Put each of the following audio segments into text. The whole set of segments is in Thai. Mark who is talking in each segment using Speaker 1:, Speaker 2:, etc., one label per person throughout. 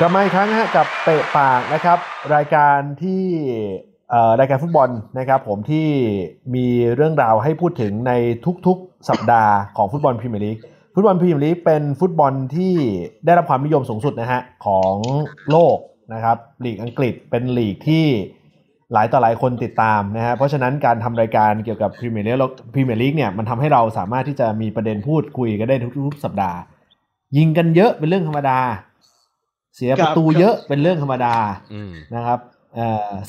Speaker 1: กลับมาอีกครั้งฮะกับเตะปากนะครับ รายการที่รายการฟุตบอลนะครับผมที่มีเรื่องราวให้พูดถึงในทุกๆสัปดาห์ของฟุตบอลพรีเมียร์ลีกฟุตบอลพรีเมียร์ลีกเป็นฟุตบอลที่ได้รับความนิยมสูงสุดนะฮะของโลกนะครับลีกอังกฤษเป็นลีกที่หลายต่อหลายคนติดตามนะฮะเพราะฉะนั้นการทำรายการเกี่ยวกับพรีเมียร์ลีกพรีเมียร์ลีกเนี่ยมันทำให้เราสามารถที่จะมีประเด็นพูดคุยกันได้ทุกๆสัปดาห์ ยิงกันเยอะเป็นเรื่องธรรมดา เสียประตูเยอะเป็นเรื่องธรรมดานะครับ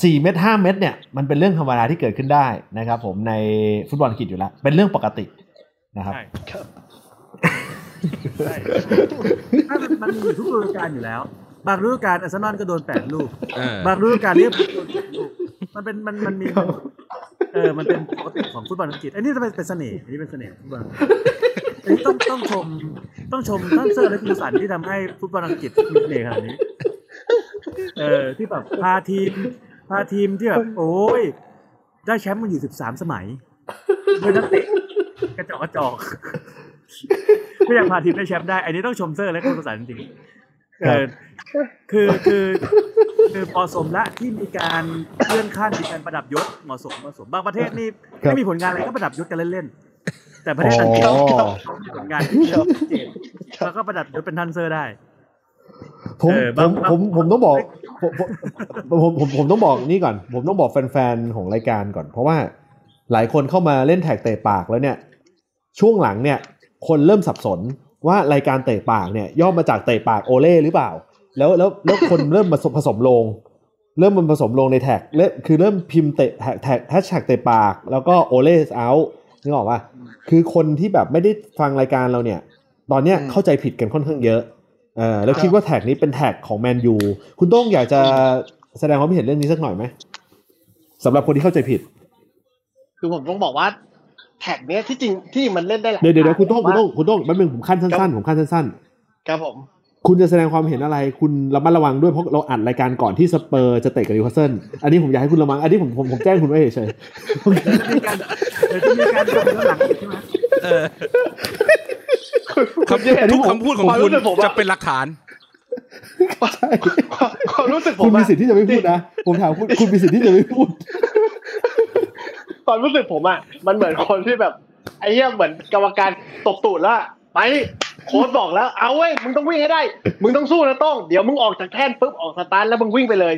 Speaker 1: สี่เม็ดห้าเม็ดเนี่ยมันเป็นเรื่องธรรมดาที่เกิดขึ้นได้นะครับ ผมในฟุตบอลกิจอยู่แล้ว เป็นเรื่องปกตินะครับ
Speaker 2: ใช่มันมีอยู่ทุกฤดูกาลอยู่แล้ว บางฤดูกาลอาร์เซนอลก็โดนแปดลูก บางฤดูกาลเรียบโดนลูกมันเป็นมันมันมีเออมันเป็นปกติของฟุตบอลอังกฤษอันนี้จะเป็นเสน่ห์อันนี้เป็นเสน่ห์ฟุตบอลอันนี้ ต้องต้องชม ต้องชมท่านเซอร์และคุณสันที่ทำให้ฟุตบอลอังกฤษมีเสน่ห์ขนาดนี้ เออที่แบบพาทีมพาทีมที่แบบโอ้ย ได้แชมป์มาอยู่สิบสามสมัยด้วยนักเตะกระจอกกระจอกก็ยังพาทีมได้แชมป์ได้ อันนี้ต้องชมเซอร์และคุณสันจริงเออคือคือคือเหมาะสมละที่มีการเลื่อนขั้นมีการประดับยศเหมาะสมเหมาะสมบางประเทศนี่ไม่มีผลงานอะไรก็ประดับยศกันเล่นๆ แต่ประเทศอังกฤษมีผลงานที่ชัดเจนแล้วก็ประดับยศเป็นทันเซอร์ได้
Speaker 1: ผมผมผมผมต้องบอกผมผมผมผมต้องบอกนี่ก่อน ผมต้องบอกแฟนๆของรายการก่อน เพราะว่าหลายคนเข้ามาเล่นแท็กเตะปากแล้วเนี่ย ช่วงหลังเนี่ย คนเริ่มสับสนว่ารายการเตะปากเนี่ย ย่อมาจากเตะปากโอเล่หรือเปล่า แล้วแล้วแล้วคนเริ่มมาผสมลง เริ่มมันผสมลงในแท็กเล่คือเริ่มพิมพ์เตะแท็กแฮชแท็กเตะปาก แล้วก็โอเล่เอา นึกออกป่ะคือคนที่แบบไม่ได้ฟังรายการเราเนี่ย ตอนเนี้ยเข้าใจผิดกันค่อนข้างเยอะเออแล้วคิดว่าแท็กนี้เป็นแท็กของแมนยูคุณต้องอยากจะแสดงความคิดเห็นเรื่องนี้สักหน่อยไหมสำหรับคนที่เข้าใจผิด
Speaker 3: คือผมต้องบอกว่าแท็กเนี้ยที่จริงที่มันเล่นได้หลาย
Speaker 1: เดี๋ยวเดี๋ยวคุณต้องคุณต้องคุณต้องแป๊บนึงผมคั่นสั้นๆผมคั่นสั้น
Speaker 3: ๆครับผม
Speaker 1: คุณจะแสดงความเห็นอะไร คุณระมัดระวังด้วยเพราะเราอัดรายการก่อนที่สเปอร์จะเตะกับนิวคาสเซิลอันนี้ผมอยากให้คุณระวัง อันนี้ผมผมผมแจ้งคุณไว้เฉยมีการมีการดูย้อนหลังใช่ไหม
Speaker 4: คำทุกคำพูดของคุณจะเป็นหลักฐาน
Speaker 3: ใช่ความรู้สึกผม
Speaker 1: คุณมีสิทธิ์ที่จะไม่พูดนะผมถามคุณคุณมีสิทธิ์ที่จะไม่พูด
Speaker 3: ความรู้สึกผมอะมันเหมือนคนที่แบบไอ้เหี้ยเหมือนกรรมการตบตูดแล้ว ไปโค้ชบอกแล้ว เอาเว้ยมึงต้องวิ่งให้ได้ มึงต้องสู้นะต้อง เดี๋ยวมึงออกจากแท่นปุ๊บออกสตาร์ทแล้วมึงวิ่งไปเลย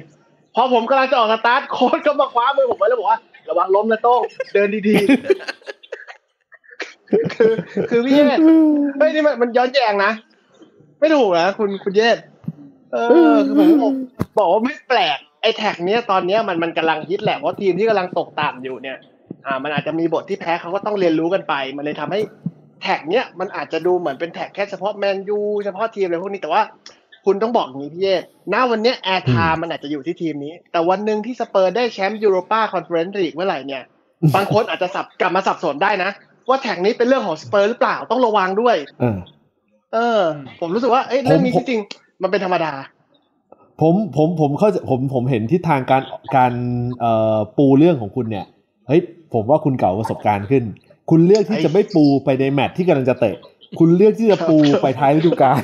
Speaker 3: พอผมกำลังจะออกสตาร์ทโค้ชก็มาคว้ามือผมไว้แล้วบอกว่าระวังล้มนะต้องเดินดีๆคือคือพี่เยศเฮ้ยนี่มันมันย้อนแย้งนะไม่ถูกนะคุณคุณเยศเออคือผมบอกว่าไม่แปลกไอ้แท็กเนี้ยตอนเนี้ยมันมันกำลังฮิตแหละเพราะทีมที่กำลังตกต่ำอยู่เนี่ย อ่า มันอาจจะมีบทที่แพ้เขาก็ต้องเรียนรู้กันไป มันเลยทำให้ แท็กเนี้ยมันอาจจะดูเหมือนเป็นแท็กแค่เฉพาะแมนยูเฉพาะทีมอะไรพวกนี้แต่ว่าคุณต้องบอกอย่างนี้พี่เยศณวันนี้ airtime มันอาจจะอยู่ที่ทีมนี้ แต่วันหนึ่งที่สเปอร์ได้แชมป์ยูโรปาคอนเฟอเรนซ์ลีกเมื่อไหร่เนี่ย บางคนอาจจะสับกลับมาสับสนได้นะ ว่าแท็กนี้เป็นเรื่องของสเปอร์หรือเปล่าต้องระวังด้วย เออ ผมรู้สึกว่าเอ้ยเรื่องนี้จริงๆมันเป็นธรรมดา
Speaker 1: ผมผมผมเข้าผมผมเห็นทิศทางการการเอ่อปูเรื่องของคุณเนี่ยเฮ้ยผมว่าคุณเก่าประสบการณ์ขึ้น คุณเลือกที่จะไม่ปูไปในแมตช์ที่กำลังจะเตะ คุณเลือกที่จะปูไปท้ายฤดูกาล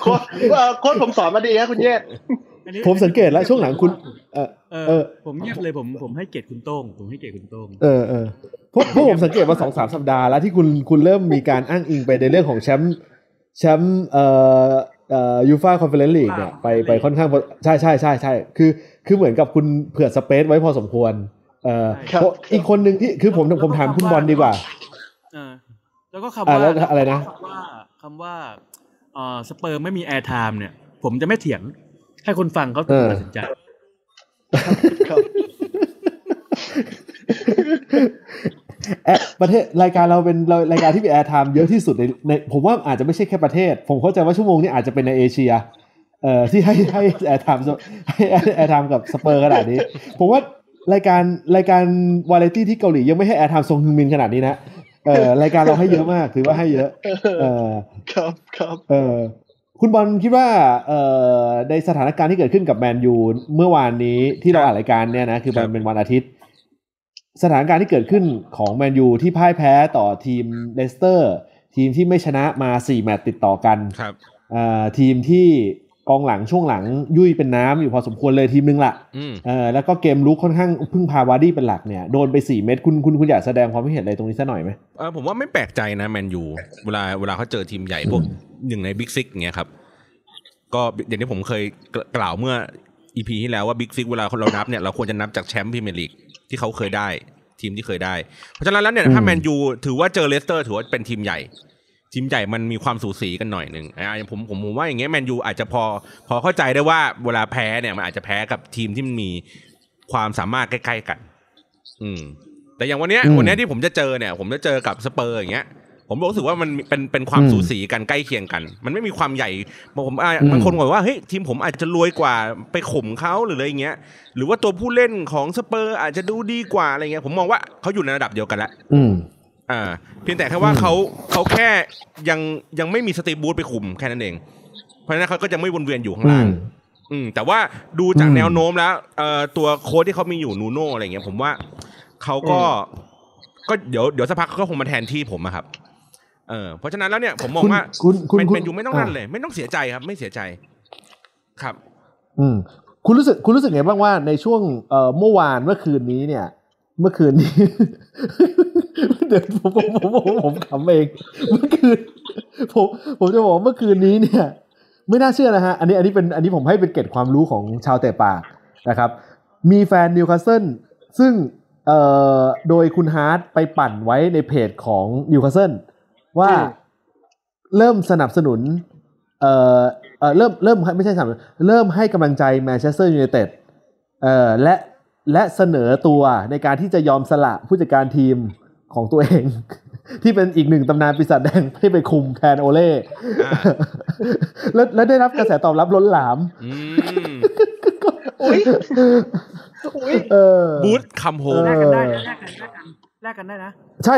Speaker 3: โค้ชผมสอนมาดีนะคุณเยศ
Speaker 1: ผมสังเกตแล้วช่วงหลังคุณ เออเออ
Speaker 2: ผมเงียบเลยผมผมให้เกียรติคุณโต้งผมให้เกียรติคุณโต้ง
Speaker 1: เออเออพวกพวกผมสังเกตมาสองสามสัปดาห์แล้วที่คุณคุณเริ่มมีการอ้างอิงไปในเรื่องของแชมป์แชมป์เอ่อเอ่อยูฟาคอนเฟอเรนซ์ลีกเนี่ยไปไปค่อนข้างใช่ใช่ใช่ใช่คือ คือเหมือนกับคุณเผื่อ space ไว้พอสมควร เอ่ออีกคนหนึ่งที่คือผมผมถามคุณบอลดีกว่า
Speaker 2: แล้วก็คำว่า
Speaker 1: อะไรนะ
Speaker 2: คำว่าคำว่าเอ่อสเปอร์ไม่มี airtime เนี่ย ผมจะไม่เถียงให้คนฟังเขาตัดสินใจ
Speaker 1: ประเทศรายการเราเป็นรายการที่มี airtime เยอะที่สุดในในผมว่าอาจจะไม่ใช่แค่ประเทศ ผมเข้าใจว่าชั่วโมงนี้อาจจะเป็นในเอเชีย เอ่อที่ให้ให้ airtime ให้ airtime กับสเปอร์ขนาดนี้ ผมว่า รายการรายการวาไรตี้ที่เกาหลียังไม่ให้ airtime ซนฮึงมินขนาดนี้นะเออรายการเราให้เยอะมากถือว่าให้เยอะ เออ
Speaker 3: ครับครับ
Speaker 1: เออคุณบอลคิดว่าเอ่อในสถานการณ์ที่เกิดขึ้นกับแมนยูเมื่อวานนี้ที่เราอัดรายการเนี่ยนะคือมันเป็นวันอาทิตย์ สถานการณ์ที่เกิดขึ้นของแมนยูที่พ่ายแพ้ต่อทีมเลสเตอร์ ทีมที่ไม่ชนะมาสี่แมตช์ติดต่อกัน
Speaker 4: ครับ
Speaker 1: เอ่อทีมที่ กองหลังช่วงหลังยุ่ยเป็นน้ำอยู่พอสมควรเลยทีมนึงละ
Speaker 4: อืม
Speaker 1: เออแล้วก็เกมรุกค่อนข้างพึ่งพาวาร์ดี้เป็นหลักเนี่ยโดนไปสี่เม็ดคุณคุณคุณอยากแสดงความคิดเห็นอะไรตรงนี้สักหน่อยไหม
Speaker 4: เออผมว่าไม่แปลกใจนะแมนยูเวลาเวลาเขาเจอทีมใหญ่พวกหนึ่งใน big six เงี้ยครับ ก็อย่างที่ผมเคยกล่าวเมื่ออีพีที่แล้วว่า Big Six เวลาเรานับเนี่ยเราควรจะนับจากแชมป์พรีเมียร์ลีกที่เขาเคยได้ทีมที่เคยได้ เพราะฉะนั้นแล้วเนี่ยถ้าแมนยูถือว่าเจอเลสเตอร์ถือว่าเป็นทีมใหญ่ ทีมใหญ่มันมีความสูสีกันหน่อยหนึ่งอ่าผมผมผมว่าอย่างเงี้ยแมนยูอาจจะพอพอเข้าใจได้ว่าเวลาแพ้เนี่ยมันอาจจะแพ้กับทีมที่มันมีความสามารถใกล้ๆกัน อืม แต่อย่างวันเนี้ย
Speaker 1: อืม
Speaker 4: วันเนี้ยที่ผมจะเจอเนี่ย ผมจะเจอกับสเปอร์อย่างเงี้ยผมรู้สึกว่ามันเป็นเป็นความ
Speaker 1: อืม
Speaker 4: สูสีกันใกล้เคียงกัน มันไม่มีความใหญ่ผมอ่า
Speaker 1: อืม
Speaker 4: บางคนบอกว่าเฮ้ยทีมผมอาจจะรวยกว่าไปข่มเขาหรืออะไรอย่างเงี้ย หรือว่าตัวผู้เล่นของสเปอร์อาจจะดูดีกว่าอะไรเงี้ยผมมองว่าเขาอยู่ในระดับเดียวกันละ
Speaker 1: อืม
Speaker 4: อ่าเพียงแต่แค่ว่า
Speaker 1: อืม
Speaker 4: เขาเขาแค่ยังยังไม่มีสตีฟบูธไปคุมแค่นั้นเอง เพราะฉะนั้นเขาก็จะไม่วนเวียนอยู่ข้าง
Speaker 1: อื
Speaker 4: ล่าง
Speaker 1: ม
Speaker 4: อืมแต่ว่าดูจาก
Speaker 1: อืม
Speaker 4: แนวโน้มแล้วเอ่อตัวโค้ดที่เขามีอยู่นูโน่อะไรเงี้ยผมว่าเขาก็ก็เดี๋ยวเดี๋ยวสักพักเขาก็คงมาแทนที่ผมอะครับเออเพราะฉะนั้นแล้วเนี่ยผมมอง
Speaker 1: คุณ
Speaker 4: ว่า
Speaker 1: คุณคุณ
Speaker 4: เป็น
Speaker 1: คุณ
Speaker 4: เป็นอยู่ไม่ต้องนั่นเลย ไม่ต้องเสียใจครับ ไม่เสียใจครับ
Speaker 1: อืมคุณรู้สึกคุณรู้สึกไงบ้างว่าในช่วงเอ่อเมื่อวานเมื่อคืนนี้เนี่ย เมื่อคืนนี้เดี๋ยวผมผมผมผมผมขำเองเมื่อคืนผมผมจะบอกว่าเมื่อคืนนี้เนี่ย ไม่น่าเชื่อนะฮะอันนี้อันนี้เป็นอันนี้ผมให้เป็นเกร็ดความรู้ของชาวเตะปากนะครับ มีแฟนนิวคาสเซิลซึ่งเอ่อโดยคุณฮาร์ดไปปั่นไว้ในเพจของนิวคาสเซิลว่า
Speaker 3: อืม
Speaker 1: เริ่มสนับสนุนเอ่อเอ่อเริ่มเริ่มไม่ใช่สนับสนุนเริ่มให้กำลังใจแมนเชสเตอร์ยูไนเต็ดเอ่อและ และเสนอตัวในการที่จะยอมสละผู้จัดการทีมของตัวเอง ที่เป็นอีกหนึ่งตำนานปีศาจแดงให้ไปคุมแทนโอเล่
Speaker 4: อ่า
Speaker 1: แล้วและได้รับกระแสตอบรับล้นหลาม
Speaker 4: อืม
Speaker 3: อุ้ยอุ้ย
Speaker 1: เออ
Speaker 4: บูธคัมโฮม
Speaker 1: เอ
Speaker 2: แล
Speaker 1: อ
Speaker 2: กกันได้นะแลกกันแลกกันแลกกันได้นะ
Speaker 1: ใช่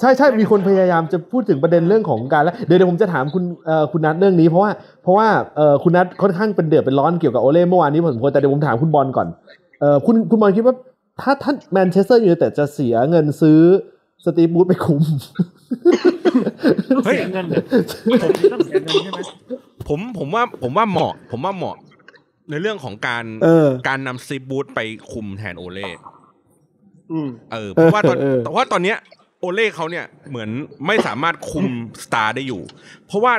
Speaker 1: ใช่ใช่มีคนพยายามจะพูดถึงประเด็นเรื่องของการแล้วเดี๋ยวเดี๋ยวผมจะถามคุณเอ่อคุณนัทเรื่องนี้เพราะว่าเพราะว่าเอ่อคุณนัทค่อนข้างเป็นเดือดเป็นร้อนเกี่ยวกับโอเล่เมื่อวานนี้พอสมควรแต่เดี๋ยวผมถามคุณบอลก่อน เอ่อคุณคุณบอลคิดว่า ถ้าท่านแมนเชสเตอร์ยูไนเต็ดจะเสียเงินซื้อสตีฟบูธไปคุม
Speaker 2: ต้องเสียเงินเหรอผมนี่ต้องเสียเงินใช่ไหม
Speaker 4: ผมผมว่าผมว่าเหมาะ ผมว่าเหมาะ ในเรื่องของการ
Speaker 1: เออ
Speaker 4: การนำซีบูธไปคุมแทนโอเล่
Speaker 3: อืม
Speaker 4: เออเพราะว่าตอน
Speaker 1: เออ
Speaker 4: แต่ว่าตอนเนี้ยโอเล่เขาเนี่ยเหมือนไม่สามารถคุมสตาร์ได้อยู่ เพราะว่า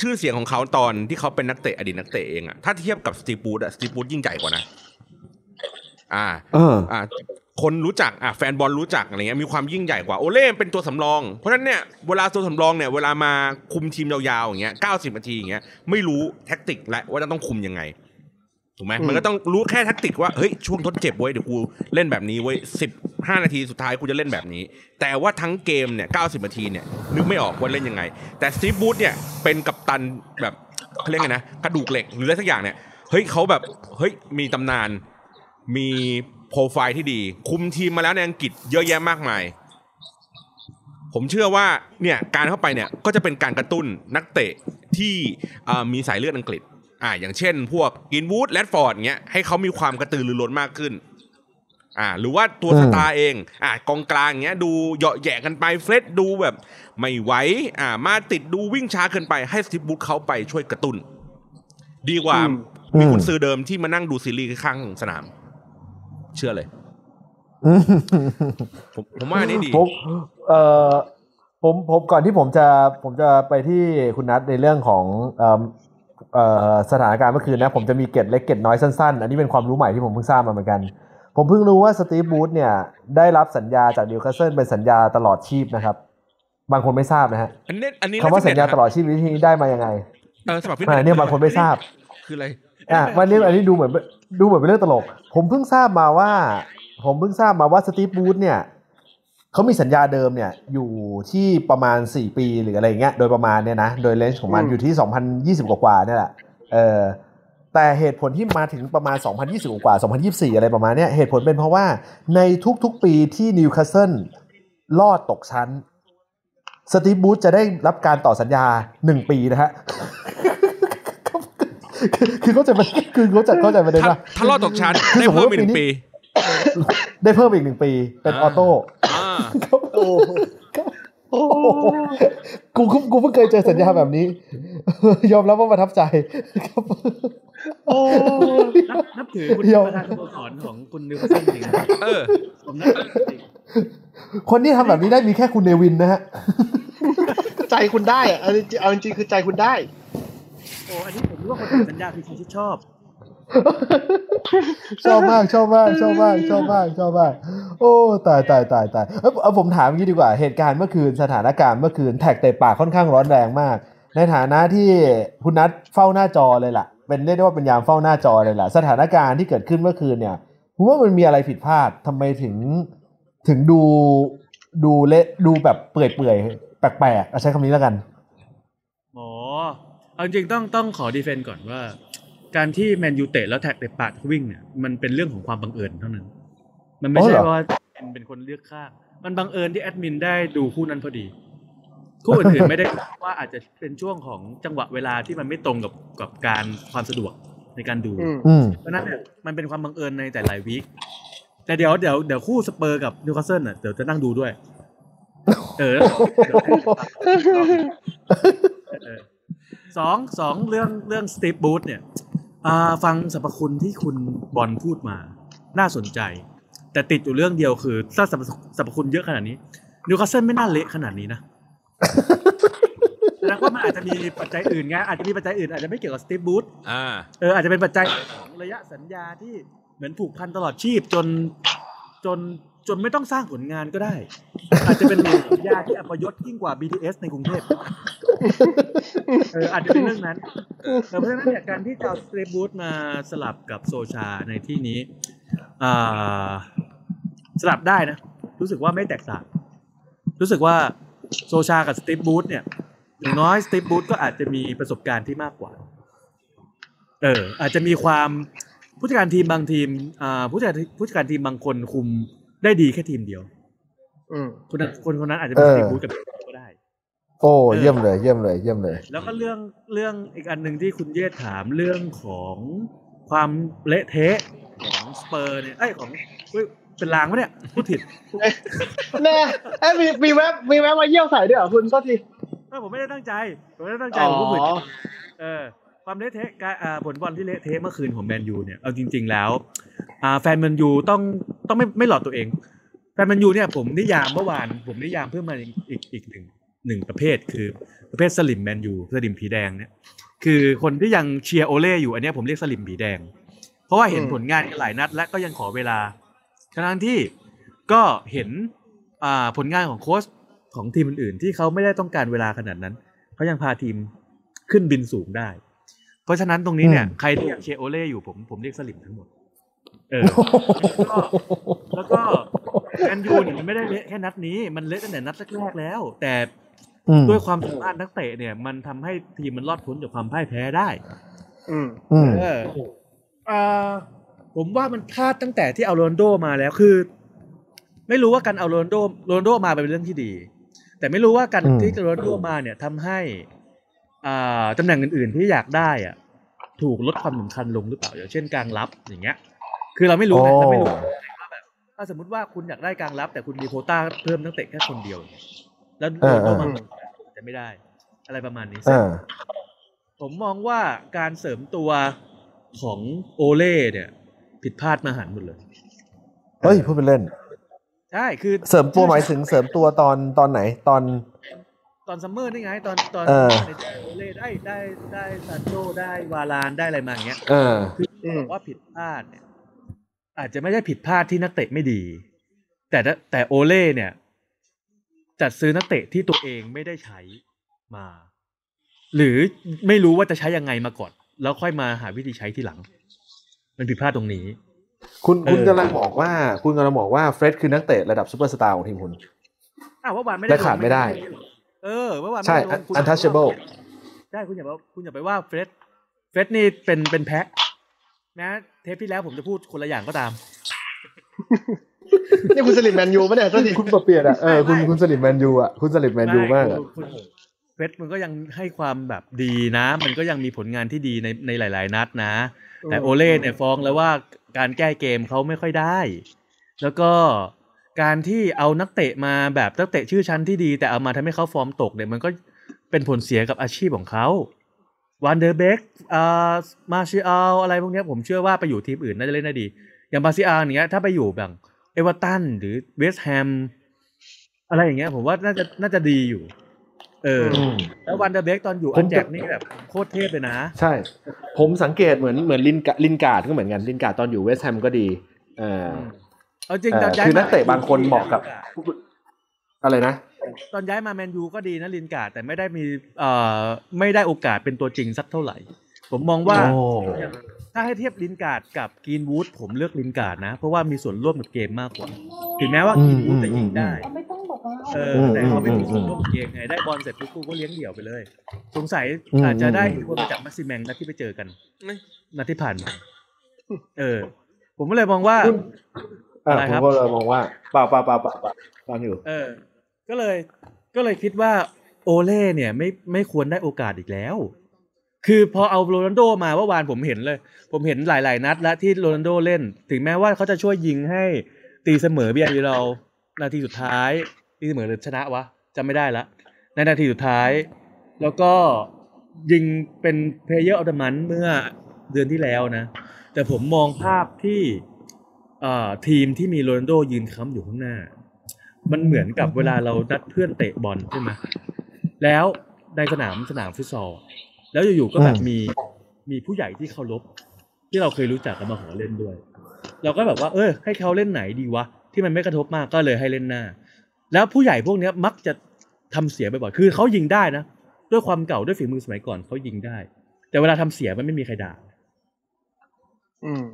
Speaker 4: ชื่อเสียงของเขาตอนที่เขาเป็นนักเตะอดีตนักเตะเองอะถ้าเทียบกับสตีบูธอะสตีบูธยิ่งใหญ่กว่านะ อ่า
Speaker 1: เออ
Speaker 4: อ่าคนรู้จักอะแฟนบอลรู้จักอะไรเงี้ยมีความยิ่งใหญ่กว่าโอเล่เป็นตัวสำรอง เพราะฉะนั้นเนี่ยเวลาตัวสำรองเนี่ยเวลามาคุมทีมยาวๆอย่างเงี้ยเก้าสิบนาทีอย่างเงี้ยไม่รู้แท็กติกและว่าจะต้องคุมยังไงถูกไหม
Speaker 3: อืม
Speaker 4: มันก็ต้องรู้แค่แท็กติกว่าเฮ้ยช่วงทดเจ็บเว้ยเดี๋ยวกูเล่นแบบนี้เว้ยสิบห้านาทีสุดท้ายกูจะเล่นแบบนี้ แต่ว่าทั้งเกมเนี่ยเก้าสิบนาทีเนี่ยนึกไม่ออกว่าเล่นยังไง แต่สตีฟบรูซเนี่ยเป็นกัปตันแบบเขาเรียกไงนะกระดูกเหล็กหรืออะไรสักอย่างเนี่ยเฮ้ยเขาแบบเฮ้ยมีตำนาน มีโปรไฟล์ที่ดี คุมทีมมาแล้วในอังกฤษเยอะแยะมากมาย ผมเชื่อว่าเนี่ยการเข้าไปเนี่ยก็จะเป็นการกระตุ้นนักเตะที่เอ่อมีสายเลือดอังกฤษอ่าอย่างเช่น พวกกินวูดแรดฟอร์ดเงี้ยให้เขามีความกระตือรือร้นมากขึ้นอ่าหรือว่าตัว
Speaker 1: อืม
Speaker 4: สตาร์เองอ่ากองกลางเงี้ยดูเหยาะแหย่กันไปเฟรดดูแบบไม่ไหวอ่ามาติดดูวิ่งช้าเกินไปให้สติปบูธเขาไปช่วยกระตุ้น ดีกว่า
Speaker 3: อืม
Speaker 4: มี
Speaker 1: อืม
Speaker 4: คุณซื้อเดิมที่มานั่งดูซีรีส์ข้างสนาม เชื่อเลยผมผมว่าอันนี้ดี
Speaker 1: ผมเอ่อผมผมก่อนที่ผมจะผมจะไปที่คุณนัทในเรื่องของเอ่อเอ่อสถานการณ์เมื่อคืนนะ ผมจะมีเกร็ดเล็กเกร็ดน้อยสั้นๆ อันนี้เป็นความรู้ใหม่ที่ผมเพิ่งทราบมาเหมือนกัน ผมเพิ่งรู้ว่าสตีฟบรูซเนี่ย ได้รับสัญญาจากนิวคาสเซิลเป็นสัญญาตลอดชีพนะครับ บางคนไม่ทราบนะฮะ
Speaker 4: อันนี้อันนี้
Speaker 1: คำว่าสัญญา
Speaker 4: ฟิตเนส
Speaker 1: ตลอดชีพนี้ได้มายังไง
Speaker 4: เออสำหรับฟิต
Speaker 1: อ่า
Speaker 4: เนส
Speaker 1: เนี่ยบางคนไม่ทราบ
Speaker 4: คืออะไร
Speaker 1: อะวันนี้อันนี้ดูเหมือน ดูเหมือนเป็นเรื่องตลก ผมเพิ่งทราบมาว่า ผมเพิ่งทราบมาว่าสตีฟบรูซเนี่ยเขามีสัญญาเดิมเนี่ยอยู่ที่ประมาณ 4 ปีหรืออะไรเงี้ยโดยประมาณเนี่ยนะ โดย length ของมัน
Speaker 3: อืม
Speaker 1: อยู่ที่ 2020 กว่าๆเนี่ยแหละเออแต่เหตุผลที่มาถึงประมาณ 2020 กว่า 2024 อะไรประมาณเนี้ยเหตุผลเป็นเพราะว่าในทุกๆปีที่นิวคาสเซิลลอดตกชั้น สตีฟบูธจะได้รับการต่อสัญญา 1 ปีนะฮะ คือเขาใจะคือเขาใจะเข้าใจประเด็น
Speaker 4: ถ้า
Speaker 1: ว่า
Speaker 4: ถ้ารอดตกชั้น
Speaker 1: คือ
Speaker 4: ได้
Speaker 1: สมมุ
Speaker 4: เพิ่
Speaker 1: ติ
Speaker 4: มอีกหนึ่ง
Speaker 1: ว่าปี
Speaker 4: ปี
Speaker 1: นี้ได้เพิ่มอีกหนึ่งปี เป็นออโต้
Speaker 4: อ่า
Speaker 3: โอ้โหโอ้โห
Speaker 1: กูกูกูเพิ่งเคยเจอสัญญาแบบนี้ ยอมรับว่าประทับใจครับ
Speaker 3: โอ้
Speaker 2: นับนับถือคุณ
Speaker 1: เดี๋ยว
Speaker 2: ประธานสโมสรของคุณนิวคาสเซิลจริงนะ
Speaker 4: เออ
Speaker 2: ผมนับถือจริง
Speaker 1: คนที่ทำแบบนี้ได้มีแค่คุณเนวินนะฮะ
Speaker 3: ใจคุณได้อะเอาจริงๆเอาจริงๆคือใจคุณได้
Speaker 2: โอ้อันนี้ผมรู้ว่าคนติดสัญญาคือคนที่ชอบ
Speaker 1: ชอบมากชอบมากชอบมากชอบมากชอบมากโอ้ตายตายตายตายเอ้ยเอาผมถามงี้ดีกว่าเหตุการณ์เมื่อคืนสถานการณ์เมื่อคืนแท็กเตะปากค่อนข้างร้อนแรงมาก ในฐานะที่คุณนัทเฝ้าหน้าจอเลยล่ะ เป็นเรียกได้ว่าเป็นยามเฝ้าหน้าจอเลยล่ะ สถานการณ์ที่เกิดขึ้นเมื่อคืนเนี่ยผมว่ามันมีอะไรผิดพลาดทำไมถึงถึงดูดูเละดูแบบเปื่อยเปื่อยแปลกๆเอาใช้คำนี้แล้วกัน
Speaker 2: เอาจริงๆต้องต้องขอดีเฟนต์ก่อนว่า การที่แมนยูเตะแล้วแท็กเตะปากวิ่งเนี่ยมันเป็นเรื่องของความบังเอิญเท่านั้น มันไม่
Speaker 1: อ๋อ
Speaker 2: ใช่
Speaker 1: เหรอ
Speaker 2: ว่าเป็นเป็นคนเลือกข้างมันบังเอิญที่แอดมินได้ดูคู่นั้นพอดี คู่อื่นๆไม่ได้ว่าอาจจะเป็นช่วงของจังหวะเวลาที่มันไม่ตรงกับกับการความสะดวกในการดู
Speaker 3: อืม
Speaker 1: อืม
Speaker 2: เพราะฉะนั้นเนี่ยมันเป็นความบังเอิญในแต่หลาย week แต่เดี๋ยวเดี๋ยวเดี๋ยวคู่สเปอร์กับนิวคาสเซิลน่ะเดี๋ยวจะนั่งดูด้วย เออเดี๋ยวเออ สองสองเรื่องเรื่องสตีฟบรูซเนี่ยอ่าฟังสรรพคุณที่คุณบอลพูดมา น่าสนใจ แต่ติดอยู่เรื่องเดียวคือ ถ้าสรรพสรรพคุณเยอะขนาดนี้นิวคาสเซิลไม่น่าเละขนาดนี้นะแสดงว่ามันอาจจะมีปัจจัยอื่นไงอาจจะมีปัจจัยอื่นอาจจะไม่เกี่ยวกับสตีฟบูธ
Speaker 4: อ่า
Speaker 2: เอออาจจะเป็นปัจจัยของระยะสัญญาที่เหมือนผูกพันตลอดชีพจนจนจนไม่ต้องสร้างผลงานก็ได้ อาจจะเป็นสัญญาที่อัปยศยิ่งกว่า BTS ในกรุงเทพ เอออาจจะเป็นเรื่องนั้นแต่เพราะฉะนั้นเนี่ยการที่จะเอาสเตรบูธมาสลับกับโซชาในที่นี้อ่าสลับได้นะ รู้สึกว่าไม่แตกต่าง รู้สึกว่าโซชากับสตีฟบูธเนี่ยอย่างน้อยสตีฟบูธก็อาจจะมีประสบการณ์ที่มากกว่า เออ อาจจะมีความผู้จัดการทีมบางทีมอ่าผู้จัดการผู้จัดการทีมบางคนคุมได้ดีแค่ทีมเดียว
Speaker 3: อืม
Speaker 2: คนนั้นคนคนนั้นอาจจะเป็น
Speaker 1: เอ
Speaker 2: ส
Speaker 1: อ
Speaker 2: ตีฟบูธกับก็ได้
Speaker 1: โอ้เยี่ยมเลยเยี่ยมเลยเยี่ยมเลย
Speaker 2: แล้วก็เรื่องเรื่องอีกอันหนึ่งที่คุณเยศถามเรื่องของความเละเทะของสเปอร์เนี่ยไอ้ยของเฮ้ยเป็นลางปะเนี่ยพูดผิด
Speaker 3: แน่เอ้ยมีมีแวบมีแวบมาเยี่ยวใส่ด้วยเหรอคุณก็ที
Speaker 2: ไม่ผมไม่ได้ตั้งใจผมไม่ได้ตั้งใจ
Speaker 3: อ๋
Speaker 2: ผมพูดผิด
Speaker 3: อ
Speaker 2: เออความเละเทะการอ่าผลบอลที่เละเทะเมื่อคืนของแมนยูเนี่ยเอาจริง ๆ แล้วอ่าแฟนแมนยูต้องต้องไม่ไม่หลอดตัวเองแฟนแมนยูเนี่ยผมนิยามเมื่อวานผมนิยามเพิ่มมาอีกอีกอีกหนึ่ง หนึ่งประเภทคือประเภทสลิมแมนยูสลิมผีแดงเนี่ยคือคนที่ยังเชียร์โอเล่อยู่อันเนี้ยผมเรียกสลิมผีแดง เพราะว่าเห็น
Speaker 3: อืม
Speaker 2: ผลงานกันหลายนัด และก็ยังขอเวลาทั้งที่ก็เห็นอ่าผลงานของโค้ชของทีมอื่นๆที่เขาไม่ได้ต้องการเวลาขนาดนั้นเขายังพาทีมขึ้นบินสูงได้ เพราะฉะนั้นตรงนี้เนี่ย
Speaker 1: อืม
Speaker 2: ใครที่ยังเชียร์โอเล่อยู่ผมผมเรียกสลิมทั้งหมดเออแล้วก็แมนยูเนี่ยมันไม่ได้เละแค่นัดนี้ มันเละตั้งแต่นัดแรกๆแล้ว แต่
Speaker 1: อืม
Speaker 2: ด้วยความสามารถนักเตะเนี่ย มันทำให้ทีมมันรอดพ้นจากความพ่ายแพ้ได้
Speaker 3: อืม
Speaker 1: อืม
Speaker 2: เอออ่าผมว่ามันพลาดตั้งแต่ที่เอาโรนัลโดมาแล้วคือ ไม่รู้ว่าการเอาโรนัลโดโรนัลโดมาเป็นเรื่องที่ดี แต่ไม่รู้ว่าการ
Speaker 1: อืม
Speaker 2: ที่โรนัลโดมาเนี่ยทำให้อ่าตำแหน่งอื่น ๆ ที่อยากได้อะ ถูกลดความสำคัญลงหรือเปล่าอย่างเช่นกลางรับอย่างเงี้ย คือเราไม่รู้ไงเราไม่รู้ว่าแบบถ้าสมมติว่าคุณอยากได้กลางรับ แต่คุณมีโควต้าเพิ่มนักเตะแค่คนเดียวอย่างเงี้ย แล้วโรนัลโดมาจะไม่ได้ อะไรประมาณนี้ซึ่ง
Speaker 1: อ่า
Speaker 2: ผมมองว่าการเสริมตัวของโอเล่เนี่ย ผิดพลาดมหันต์หมดเลย
Speaker 1: เฮ้ยพูดเป็นเล่น
Speaker 2: ใช่คือ
Speaker 1: เสริมตัวหมายถึงเสริมตัวตอนตอนไหนตอน
Speaker 2: ตอน summer นี่ไง ตอนตอน
Speaker 1: เออ
Speaker 2: ในโอเล่ได้ได้ได้ซานโชได้วารานได้อะไรมาอย่างเงี้ย
Speaker 1: เออ
Speaker 2: คือ
Speaker 3: อืม
Speaker 2: บอกว่าผิดพลาดเนี่ยอาจจะไม่ได้ผิดพลาดที่นักเตะไม่ดี แต่ถ้าแต่โอเล่เนี่ย จัดซื้อนักเตะที่ตัวเองไม่ได้ใช้มา หรือไม่รู้ว่าจะใช้ยังไงมาก่อน แล้วค่อยมาหาวิธีใช้ทีหลัง มันผิดพลาดตรงนี้
Speaker 1: คุณ
Speaker 2: เออ
Speaker 1: คุณกำลังบอกว่า คุณกำลังบอกว่าเฟร็ดคือนักเตะระดับซูเปอร์สตาร์ของทีมคุณ
Speaker 2: อ้าวเมื่อวานไม่
Speaker 1: และ
Speaker 2: ได้
Speaker 1: ขาดไม่ได้
Speaker 2: เออเมื่อวาน
Speaker 1: ใช่
Speaker 2: ไม่ได้ลงคุณ
Speaker 1: untouchable
Speaker 2: ใช่คุณอย่าบอกคุณอย่าไปว่าเฟรดเฟรดนี่เป็นเป็นแพะแม้เทปที่แล้วผมจะพูดคนละอย่างก็ตาม
Speaker 3: นี่คุณสลิ่มแมนยูปะเนี่ยก็ที
Speaker 1: คุณปะเปลี่ยนอะเออคุณ
Speaker 2: ไม่
Speaker 1: คุณสลิ่มแมนยูอะคุณสลิ่มแมนยูมากอะ
Speaker 2: คุณเฟรดมันก็ยังให้ความแบบดีนะ มันก็ยังมีผลงานที่ดีในในหลาย ๆ นัดนะ แต่โอเล่เนี่ยฟ้องแล้วว่าการแก้เกมเขาไม่ค่อยได้ แล้วก็การที่เอานักเตะมาแบบนักเตะชื่อชั้นที่ดี แต่เอามาทำให้เขาฟอร์มตกเนี่ยมันก็เป็นผลเสียกับอาชีพของเขาฟานเดอเบคอ่ามาร์กซิยาลอะไรพวกเนี้ยผมเชื่อว่าไปอยู่ทีมอื่นน่าจะเล่นได้ดี อย่างมาร์กซิยาลเนี้ยถ้าไปอยู่แบบ เอเวอร์ตันหรือเวสต์แฮมอะไรอย่างเงี้ย ผมว่าน่าจะน่าจะดีอยู่ เอออ
Speaker 1: ม
Speaker 2: แล้ววันเดอร์เบกตอนอยู่
Speaker 1: ผ
Speaker 2: อั
Speaker 1: ม
Speaker 2: น
Speaker 1: จะ
Speaker 2: แจ็คนี่แบบโคตรเทพเลยนะ
Speaker 1: ใช่ ผมสังเกตเหมือนเหมือนลินกาลินการ์ดก็เหมือนกันลินการ์ดตอนอยู่เวสต์แฮมก็ดี เออ
Speaker 2: เอาจริง
Speaker 1: เออ
Speaker 2: ตอนย้าย
Speaker 1: คือ
Speaker 2: มา
Speaker 1: นักเตะบางคนเหมาะกับ อะไรนะ
Speaker 2: ตอนย้ายมาแมนยูก็ดีนะลินการ์ดแต่ไม่ได้มีเอ่อไม่ได้โอกาสเป็นตัวจริงสักเท่าไหร่ ผมมองว่า
Speaker 1: โอ้
Speaker 2: ถ้าให้เทียบลินการ์ดกับกรีนวูดผมเลือกลินการ์ดนะ เพราะว่ามีส่วนร่วมกับเกมมากกว่า ถึงแม้ว่ากรีนวูดจะยิงได้
Speaker 5: ไม่ต้องบอกว่า
Speaker 2: เออแต่เขาไม่มีส่วนร่วมกับเกมไงได้บอลเสร็จปุ๊บกูก็เลี้ยงเดี่ยวไปเลย สงสัย
Speaker 1: อืม
Speaker 2: อาจจะได้อิทธิพลมาจากแม็กซิแมงนัดที่ไปเจอกันนัดที่ผ่านมาเออ ผมก็เลยมองว่า
Speaker 1: อ่า
Speaker 2: อะไร
Speaker 1: ผ
Speaker 2: ครั
Speaker 1: ม
Speaker 2: บ
Speaker 1: ก็เลยมองว่าเปล่าเปล่าเปล่าเปล่าเปล่าฟังอยู่
Speaker 2: เออ ก็เลยก็เลยคิดว่าโอเล่เนี่ย ไม่ไม่ควรได้โอกาสอีกแล้ว คือพอเอาโรนัลโดมาเมื่อวานผมเห็นเลย ผมเห็นหลาย ๆ นัด แล้วที่โรนัลโดเล่น ถึงแม้ว่าเขาจะช่วยยิงให้ตีเสมอเบียร์เรา นาทีสุดท้ายตีเสมอหรือชนะวะจำไม่ได้ละในนาทีสุดท้าย แล้วก็ยิงเป็นเพลเยอร์ออ the มันเมื่อเดือนที่แล้วนะ แต่ผมมองภาพที่เอ่อทีมที่มีโรนัลโดยืนค้ำอยู่ข้างหน้า มันเหมือนกับเวลาเรานัดเพื่อนเตะบอลใช่ไหมแล้วในสนามสนามฟุตซอล แล้วอยู่ๆก็แบบ
Speaker 1: อืม
Speaker 2: มีมีผู้ใหญ่ที่เคารพที่เราเคยรู้จักกันมาขอเล่นด้วย เราก็แบบว่า เออ ให้เขาเล่นไหนดีวะที่มันไม่กระทบมากก็เลยให้เล่นหน้า แล้วผู้ใหญ่พวกเนี้ยมักจะทำเสียบ่อยๆคือเขายิงได้นะด้วยความเก่าด้วยฝีมือสมัยก่อนเขายิงได้ แต่เวลาทำเสียมันไม่มีใครด่า
Speaker 3: อืม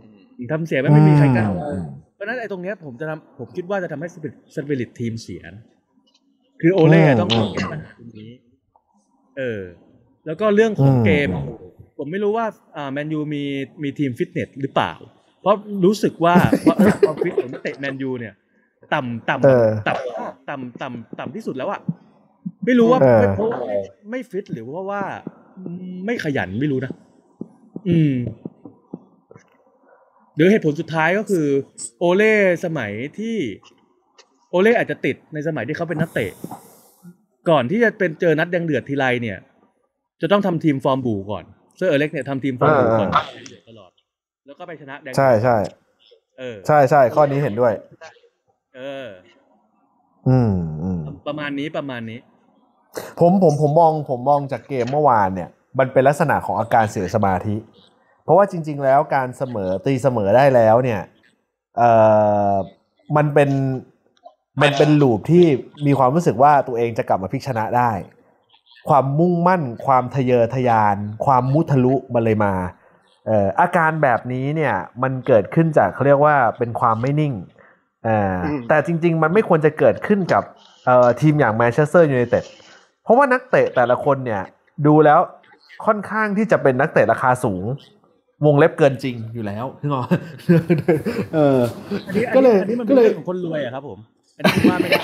Speaker 2: ทำเสียมันไม่มีใครกล้า
Speaker 1: อืม
Speaker 2: เพราะฉะนั้นไอ้ตรงเนี้ยผมจะทำผมคิดว่าจะทำให้สปิริตสปิริตทีมเสียนะคือโอเล่
Speaker 1: อืม
Speaker 2: ต้องแก้ปัญหาตรงนี้ เออ แล้วก็เรื่องของ
Speaker 1: อืม
Speaker 2: เกม ผมไม่รู้ว่าอ่าแมนยูมีมีทีมฟิตเนสหรือเปล่า เพราะรู้สึกว่าว่าเออความฟิตของนักเตะแมนยูเนี่ย ต่ำ
Speaker 1: เออต่ำ
Speaker 2: ต่ำต่ำต่ำต่ำที่สุดแล้วอะไม่รู้ว่า
Speaker 1: เออ
Speaker 2: เพราะว่าไม่ไม่ฟิตหรือว่าว่าไม่ขยันไม่รู้นะอืมหรือเหตุผลสุดท้ายก็คือ โอเล่สมัยที่ โอเล่อาจจะติดในสมัยที่เขาเป็นนักเตะ ก่อนที่จะเป็นเจอนัดแดงเดือดทีไรเนี่ย จะต้องทำทีมฟอร์มบู่ก่อนเซอร์อเล็กซ์เนี่ยทำทีมฟอร์มบู่ก่อนตลอด แล้วก็ไปชนะแดง
Speaker 1: ใช่ใช่
Speaker 2: เออ
Speaker 1: ใช่ใช่ข้อนี้เห็นด้วย
Speaker 2: เออ
Speaker 1: อืมอืม
Speaker 2: ประมาณนี้ประมาณนี้
Speaker 1: ผมผมผมมองผมมองจากเกมเมื่อวานเนี่ย มันเป็นลักษณะของอาการเสียสมาธิ เพราะว่าจริง ๆ แล้วการเสมอตีเสมอได้แล้วเนี่ยเอ่อมันเป็นมันเป็นลูปที่มีความรู้สึกว่าตัวเองจะกลับมาพลิกชนะได้ ความมุ่งมั่น ความทะเยอทะยาน ความมุทะลุมันเลยมาเอ่ออาการแบบนี้เนี่ยมันเกิดขึ้นจากเขาเรียกว่าเป็นความไม่นิ่งอ่า
Speaker 3: อืม
Speaker 1: แต่จริง ๆ มันไม่ควรจะเกิดขึ้นกับเอ่อทีมอย่างแมนเชสเตอร์ยูไนเต็ดเพราะว่านักเตะแต่ละคนเนี่ยดูแล้วค่อนข้างที่จะเป็นนักเตะราคาสูง วงเล็บเกินจริงอยู่แล้วนึกออกเออ
Speaker 2: อันนี้อัน
Speaker 1: ก็เล
Speaker 2: นี้
Speaker 1: ย
Speaker 2: อันนี้มัน
Speaker 1: ก็
Speaker 2: เป็น
Speaker 1: เลย
Speaker 2: เรื่องของคนรวยอะครับผมอันนี้ผมว่าไม่ได้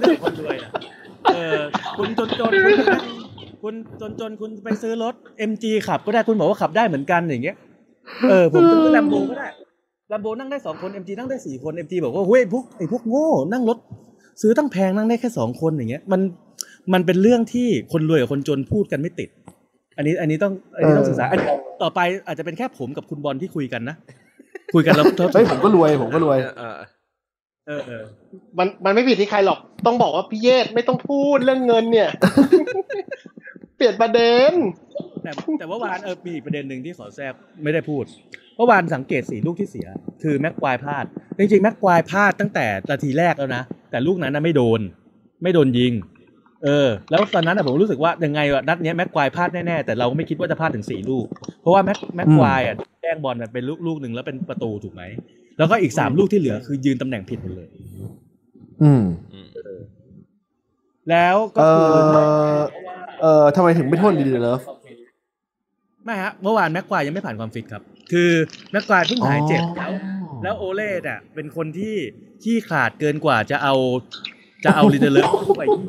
Speaker 2: เรื่องของคนรวยอะ เออคุณจนจนคุณนั่งคุณจนจนคุณไปซื้อรถ MG ขับก็ได้คุณบอกว่าขับได้เหมือนกันอย่างเงี้ยเออผมซื้อแลมโบก็ได้แลมโบนั่งได้สองคน MG นั่งได้สี่คน MG บอกว่าเฮ้ยพวกไอ้พวกโง่นั่งรถซื้อตั้งแพงนั่งได้แค่สองคนอย่างเงี้ยมันมันเป็นเรื่องที่คนรวยกับคนจนพูดกันไม่ติด อันนี้อันนี้ต้องอันนี้ต้องศึกษาอันนี้ต่อไปอาจจะเป็นแค่ผมกับคุณบอลที่คุยกันนะคุยกันแล้ว
Speaker 1: เฮ้ยผมก็รวยผมก็รวย
Speaker 4: เออ
Speaker 2: เออ
Speaker 3: มันมันไม่ผิดที่ใครหรอก ต้องบอกว่าพี่เยศไม่ต้องพูดเรื่องเงินเนี่ย เปลี่ยนประเด็น
Speaker 2: แต่แต่ว่าวานเออมีประเด็นหนึ่งที่ขอแทรกไม่ได้พูดเมื่อวานสังเกตสีลูกที่เสีย คือแม็กควายพลาด จริงๆแม็กควายพลาดตั้งแต่นาทีแรกแล้วนะ แต่ลูกนั้นนะไม่โดน ไม่โดนยิง เออ แล้วตอนนั้นผมรู้สึกว่ายังไงวะนัดเนี้ยแม็กควายพลาดแน่ๆแต่เราไม่คิดว่าจะพลาดถึงสี่ลูก เพราะว่าแม็กแม็กควายอะแย่งบอลมันเป็นลูกลูกหนึ่งแล้วเป็นประตูถูกไหม แล้วก็อีกสามลูกที่เหลือคือยืนตำแหน่งผิดหมดเลย
Speaker 1: อืม
Speaker 4: อืม
Speaker 2: แล้วก็
Speaker 1: คือ
Speaker 2: เอ
Speaker 1: อเออทำไมถึงไม่โทษลินเดเลิฟ
Speaker 2: ไม่ฮะเมื่อวานแม็กควายยังไม่ผ่านความฟิตครับ คือแม็กควายเพิ่งหายเจ็บแล้ว แล้วโอเล่เนี่ยเป็นคนที่ขี้ขลาดเกินกว่าจะเอา จะเอาลินเดเลิฟเข้าไปที่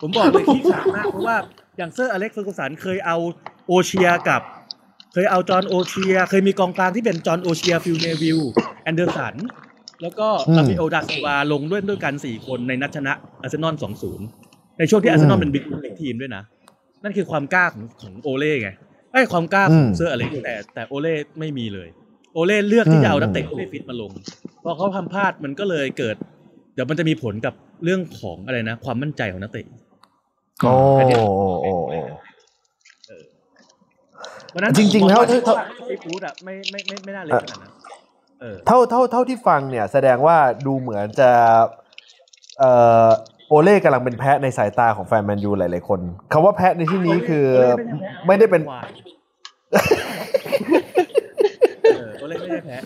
Speaker 2: ผมบอกเลยขี้ขลาดมากเพราะว่าอย่างเซอร์อเล็กซ์เฟอร์กูสันเคยเอาโอเชียกับ เคยเอาจอห์นโอเชีย เคยมีกองกลางที่เป็นจอห์นโอเชียฟิลเนวิลแอนเดอร์สัน แล้วก็
Speaker 1: อืม
Speaker 2: ราฟาเอลดาซิลวาลงด้วยด้วยกันสี่คนในนัดชนะอาร์เซนอลสองศูนย์ในช่วงที่อาร์เซนอล
Speaker 1: อืม
Speaker 2: เป็น big team ด้วยนะ นั่นคือความกล้าของของโอเล่ไงไอ้ยความกล้าของเซอร์อเล็กซ์แต่แต่โอเล่ไม่มีเลย โอเล่เลือกที่จะเอานักเตะที่ไม่ฟิตมาลงพอเขาทำพลาดมันก็เลยเกิด เดี๋ยวมันจะมีผลกับเรื่องของอะไรนะ ความมั่นใจของนักเตะ
Speaker 1: โอ้
Speaker 2: อันเนี้ย
Speaker 1: โอ้โอ้โอ้
Speaker 2: วันนั้น
Speaker 1: จริงๆแล้ว
Speaker 2: ผมมองาไอ้ฟูดอะไม่ไม่ไม่ไม่น่าเล็กขนาดนั้นเออ
Speaker 1: เท่าเท่าเท่าที่ฟังเนี่ย แสดงว่าดูเหมือนจะเอ่อโอเล่กำลังเป็นแพะในสายตาของแฟนแมนยูหลายๆคนคำว่าแพะในที่นี้คือไม่ได้เป็น
Speaker 2: ควายเออโอเล่ไม่ได้แพ้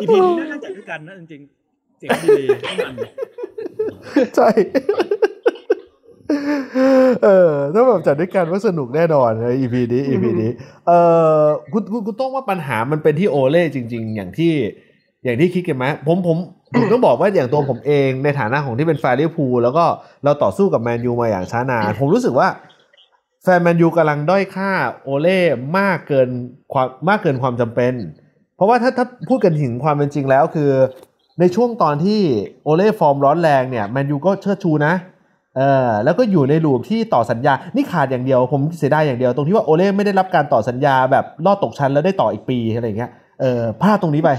Speaker 2: อีพีนี้น่าจะจัดด้วยกันนะจริงๆเสียงดีๆทั้งมัน
Speaker 1: ใช่ เออถ้าแบบจัดด้วยกันว่าสนุกแน่นอนใน EP นี้ EP นี้เออคุณคุณคุณต้องว่าปัญหามันเป็นที่โอเล่จริง ๆ อย่างที่ อย่างที่คิดกันไหมผมผมผมต้องบอกว่าอย่างตัวผมเองในฐานะของที่เป็นแฟนลิเวอร์พูลแล้วก็เราต่อสู้กับแมนยูมาอย่างช้านาน ผมรู้สึกว่าแฟนแมนยูกำลังด้อยค่าโอเล่มากเกินความมากเกินความจำเป็น เพราะว่าถ้าถ้าพูดกันถึงความเป็นจริงแล้วคือ ในช่วงตอนที่โอเล่ฟอร์มร้อนแรงเนี่ยแมนยูก็เชิดชูนะ เออแล้วก็อยู่ในลูปที่ต่อสัญญา นี่ขาดอย่างเดียว ผมเสียดายอย่างเดียว ตรงที่ว่าโอเล่ไม่ได้รับการต่อสัญญาแบบลอดตกชั้นแล้วได้ต่ออีกปีอะไรอย่างเงี้ย เออพลาดตรงนี้ไป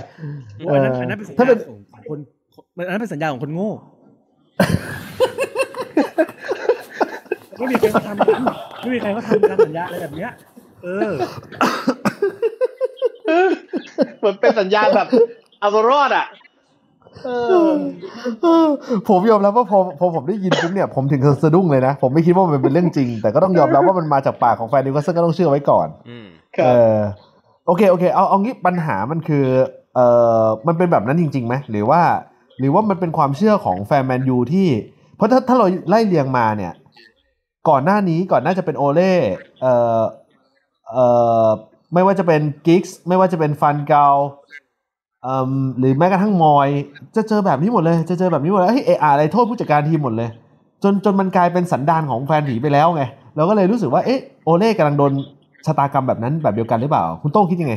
Speaker 2: โอ้อันนั้นอันนั้นเป็นสัญ
Speaker 1: ถ้า
Speaker 2: ญา
Speaker 1: เป็น
Speaker 2: ของคนอันนั้นเป็นสัญญาของคนโง่ไม่มีใครเขาทำกันไม่มีใครเขาทำการสัญญาอะไรแบบเนี้ย เออ
Speaker 3: เหมือนเป็นสัญญาณแบบเอาตัวรอดอะเออ
Speaker 1: เออ ผมยอมรับว่าพอพอผมได้ยินปุ๊บเนี่ยผมถึงกับสะดุ้งเลยนะ ผมไม่คิดว่ามันเป็นเรื่องจริง แต่ก็ต้องยอมรับว่ามันมาจากปากของแฟนนิวคาสเซิลก็ต้องเชื่อไว้ก่อน
Speaker 4: อืม
Speaker 3: ครับ
Speaker 1: เออโอเคโอเคเอาเอางี้ปัญหามันคือเออมันเป็นแบบนั้นจริงๆไหมหรือว่า หรือว่ามันเป็นความเชื่อของแฟนแมนยูที่ เพราะถ้าถ้าเราไล่เรียงมาเนี่ย ก่อนหน้านี้ก่อนหน้าจะเป็นโอเล่เออเออไม่ว่าจะเป็นกิกส์ไม่ว่าจะเป็นฟันเกาเอ่ม หรือแม้กระทั่งมอย จะเจอแบบนี้หมดเลย จะเจอแบบนี้หมดเลยเฮ้ยเอออะไรโทษผู้จัดการทีมหมดเลย จนจนมันกลายเป็นสันดานของแฟนผีไปแล้วไงเราก็เลยรู้สึกว่าเอ๊ะโอเล่กำลังโดนชะตากรรมแบบนั้นแบบเดียวกันหรือเปล่า คุณโต้งคิดยังไง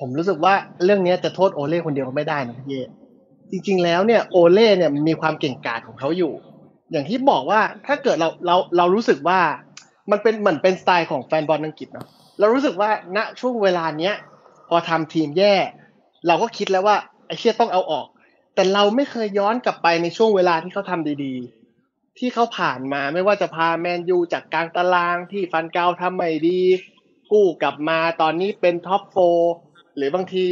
Speaker 3: ผมรู้สึกว่าเรื่องนี้จะโทษโอเล่คนเดียวไม่ได้นะพี่เย่จริง ๆ แล้วเนี่ยโอเล่เนี่ยมีความเก่งกาจของเขาอยู่ อย่างที่บอกว่าถ้าเกิดเราเราเรารู้สึกว่ามันเป็นเหมือนเป็นสไตล์ของแฟนบอลอังกฤษเนาะเรารู้สึกว่าณช่วงเวลาเนี้ยพอทำทีมแย่ เราก็คิดแล้วว่าไอ้เชี่ยต้องเอาออก แต่เราไม่เคยย้อนกลับไปในช่วงเวลาที่เขาทำดีๆ ที่เขาผ่านมาไม่ว่าจะพาแมนยูจากกลางตารางที่ฟันเกาทำไม่ดี กู้กลับมาตอนนี้เป็นท็อปโฟหรือบางที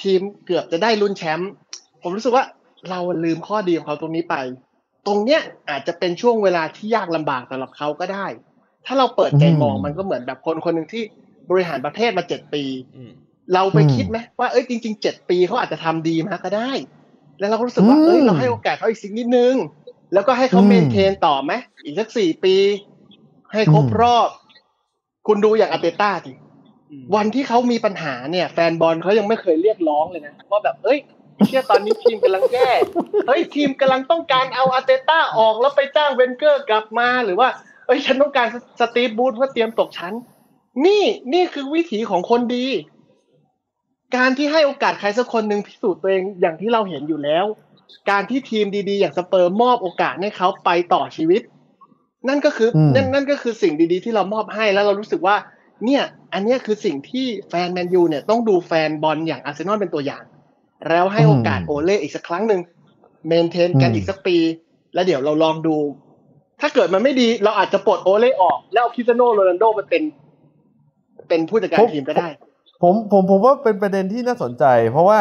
Speaker 3: ทีมเกือบจะได้ลุ้นแชมป์ผมรู้สึกว่าเราลืมข้อดีของเขาตรงนี้ไป ตรงเนี้ยอาจจะเป็นช่วงเวลาที่ยากลำบากสำหรับเขาก็ได้ ถ้าเราเปิดใจมอง
Speaker 1: มั
Speaker 3: นก็เหมือนแบบคนคนหนึ่งที่บริหารประเทศมาเจ็ดปี เราไป
Speaker 1: อืม
Speaker 3: คิดไหมว่าเอ้ยจริงๆเจ็ดปีเขาอาจจะทำดีมาก็ได้ แล้วเราก็รู้สึกว่า
Speaker 1: อืม
Speaker 3: เอ้ยเราให้โอกาสเขาอีกสิ่งนิดนึง แล้วก็ให้เขา
Speaker 1: อืม
Speaker 3: เมนเทนต่อไหมอีกสักสี่ปี ให้ครบ
Speaker 1: อืม
Speaker 3: รอบ คุณดูอย่างอาร์เตต้าสิวันที่เขามีปัญหาเนี่ย แฟนบอลเขายังไม่เคยเรียกร้องเลยนะว่าแบบเอ้ยเชื่อตอนนี้ทีมกำลังแย่เฮ้ยทีมกำลังต้องการเอาอาร์เตต้าออกแล้วไปจ้างเวนเกอร์กลับมาหรือว่าเอ้ยฉันต้องการสตีฟบรูซเพื่อเตรียมตกชั้น นี่นี่คือวิถีของคนดี การที่ให้โอกาสใครสักคนหนึ่งพิสูจน์ตัวเองอย่างที่เราเห็นอยู่แล้ว การที่ทีมดีๆ อย่างสเปอร์มอบโอกาสให้เขาไปต่อชีวิต นั่นก็คืออื
Speaker 1: ม
Speaker 3: นั่นนั่นก็คือสิ่งดีๆ ที่เรามอบให้แล้วเรารู้สึกว่า เนี่ย อันเนี้ยคือสิ่งที่แฟนแมนยูเนี่ยต้องดูแฟนบอลอย่างอาร์เซนอลเป็นตัวอย่าง แล้วให้โอกาสโอเล่อีกสักครั้งหนึ่ง maintain กันอีกสักปี แล้วเดี๋ยวเราลองดู ถ้าเกิดมันไม่ดีเราอาจจะปลดโอเล่ออก แล้วเอาคริสเตียโนโรนัลโดมาเป็น เป็นผู้จัดการทีมก็ได้
Speaker 1: ผมผมผมว่าเป็นประเด็นที่น่าสนใจ เพราะว่า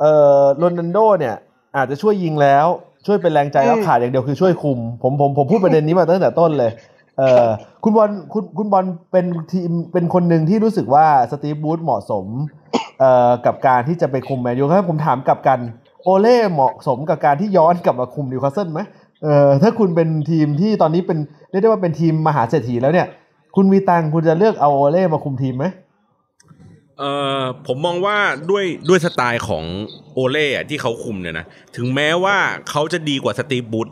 Speaker 1: เอ่อโรนัลโดเนี่ย อาจจะช่วยยิงแล้ว ช่วยเป็นแรงใจแล้ว
Speaker 3: อืม
Speaker 1: ขาดอย่างเดียวคือช่วยคุม ผมผมผมพูดประเด็นนี้มาตั้งแต่ต้นเลยเอ่อคุณบอลคุณคุณบอลเป็นทีมเป็นคนหนึ่งที่รู้สึกว่าสตีฟบรูซเหมาะสมเอ่อกับการที่จะไปคุมแมนยูครับผมถามกลับกันโอเล่เหมาะสมกับการที่ย้อนกลับมาคุมนิวคาสเซิลไหมเอ่อถ้าคุณเป็นทีมที่ตอนนี้เป็นเรียกได้ว่าเป็นทีมมหาเศรษฐีแล้วเนี่ย คุณมีตังค์คุณจะเลือกเอาโอเล่มาคุมทีมไหม
Speaker 4: เอ่อผมมองว่าด้วยด้วยสไตล์ของโอเล่ที่เขาคุมเนี่ยนะถึงแม้ว่าเขาจะดีกว่าสตีฟบรูซ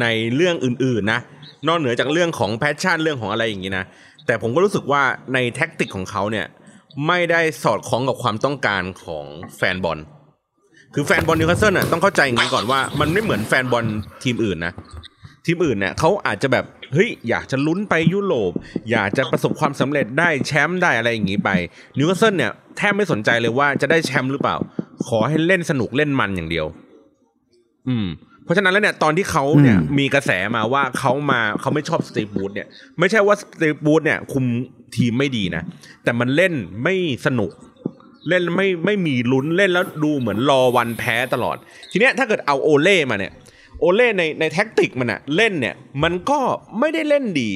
Speaker 4: ในเรื่องอื่นๆนะ นอกเหนือจากเรื่องของ passion เรื่องของอะไรอย่างนี้นะ แต่ผมก็รู้สึกว่าใน tactic ของเขาเนี่ยไม่ได้สอดคล้องกับความต้องการของแฟนบอล คือแฟนบอลนิวคาสเซิลน่ะต้องเข้าใจอย่างนี้ก่อนว่ามันไม่เหมือนแฟนบอลทีมอื่นนะ ทีมอื่นเนี่ยเขาอาจจะแบบเฮ้ยอยากจะลุ้นไปยุโรป อยากจะประสบความสำเร็จได้แชมป์ได้อะไรอย่างนี้ไปนิวคาสเซิลเนี่ยแทบไม่สนใจเลยว่าจะได้แชมป์หรือเปล่า ขอให้เล่นสนุกเล่นมันอย่างเดียว อืม เพราะฉะนั้นแล้วเนี่ยตอนที่เขาเนี่ย
Speaker 1: อืม
Speaker 4: มีกระแสมาว่าเขามาเขาไม่ชอบสตีฟบรูซเนี่ย ไม่ใช่ว่าสตีฟบรูซเนี่ย คุมทีมไม่ดีนะ แต่มันเล่นไม่สนุกเล่นไม่ไม่มีลุ้นเล่นแล้วดูเหมือนรอวันแพ้ตลอด ทีเนี้ยถ้าเกิดเอาโอเล่มาเนี่ยโอเล่ในใน tactic มันอะเล่นเนี่ยมันก็ไม่ได้เล่นดี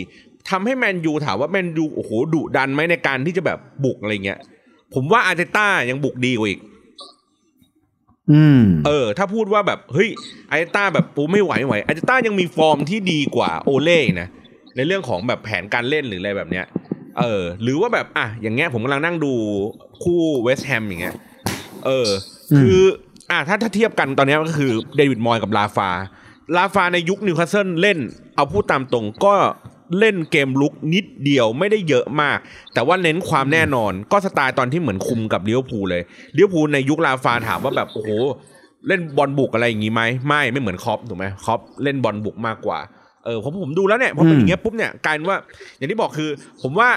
Speaker 4: ทำให้แมนยูถามว่าแมนยูโอ้โหดุดันไหมในการที่จะแบบบุกอะไรเงี้ย ผมว่าอาร์เตต้ายังบุกดีกว่าอีก
Speaker 1: อืม
Speaker 4: เออ ถ้าพูดว่าแบบเฮ้ยอาร์เตต้าแบบปูไม่ไหวไม่ไหวอาร์เตต้ายังมีฟอร์มที่ดีกว่าโอเล่อีกนะในเรื่องของแบบแผนการเล่นหรืออะไรแบบเนี้ย เออ หรือว่าแบบอะอย่างเงี้ยผมกำลังนั่งดูคู่เวสต์แฮมอย่างเงี้ย เออ คืออะถ้าถ้าเทียบกันตอนเนี้ยก็คือเดวิดมอยส์กับราฟา ราฟาในยุคนิวคาสเซิลเล่น เอาพูดตามตรงก็เล่นเกมรุกนิดเดียวไม่ได้เยอะมาก แต่ว่าเน้นความแน่นอนก็สไตล์ตอนที่เหมือนคุมกับลิเวอร์พูลเลยลิเวอร์พูลในยุคราฟาถามว่าแบบโอ้โหเล่นบอลบุกอะไรอย่างงี้ไหมไม่ไม่เหมือนคล็อปป์ถูกไหมคล็อปป์เล่นบอลบุกมากกว่าเออผมผมดูแล้วเนี่ยพอเป็นอย่างเงี้ยปุ๊บเนี่ยกลายเป็นว่า อย่างที่บอกคือ ผมว่า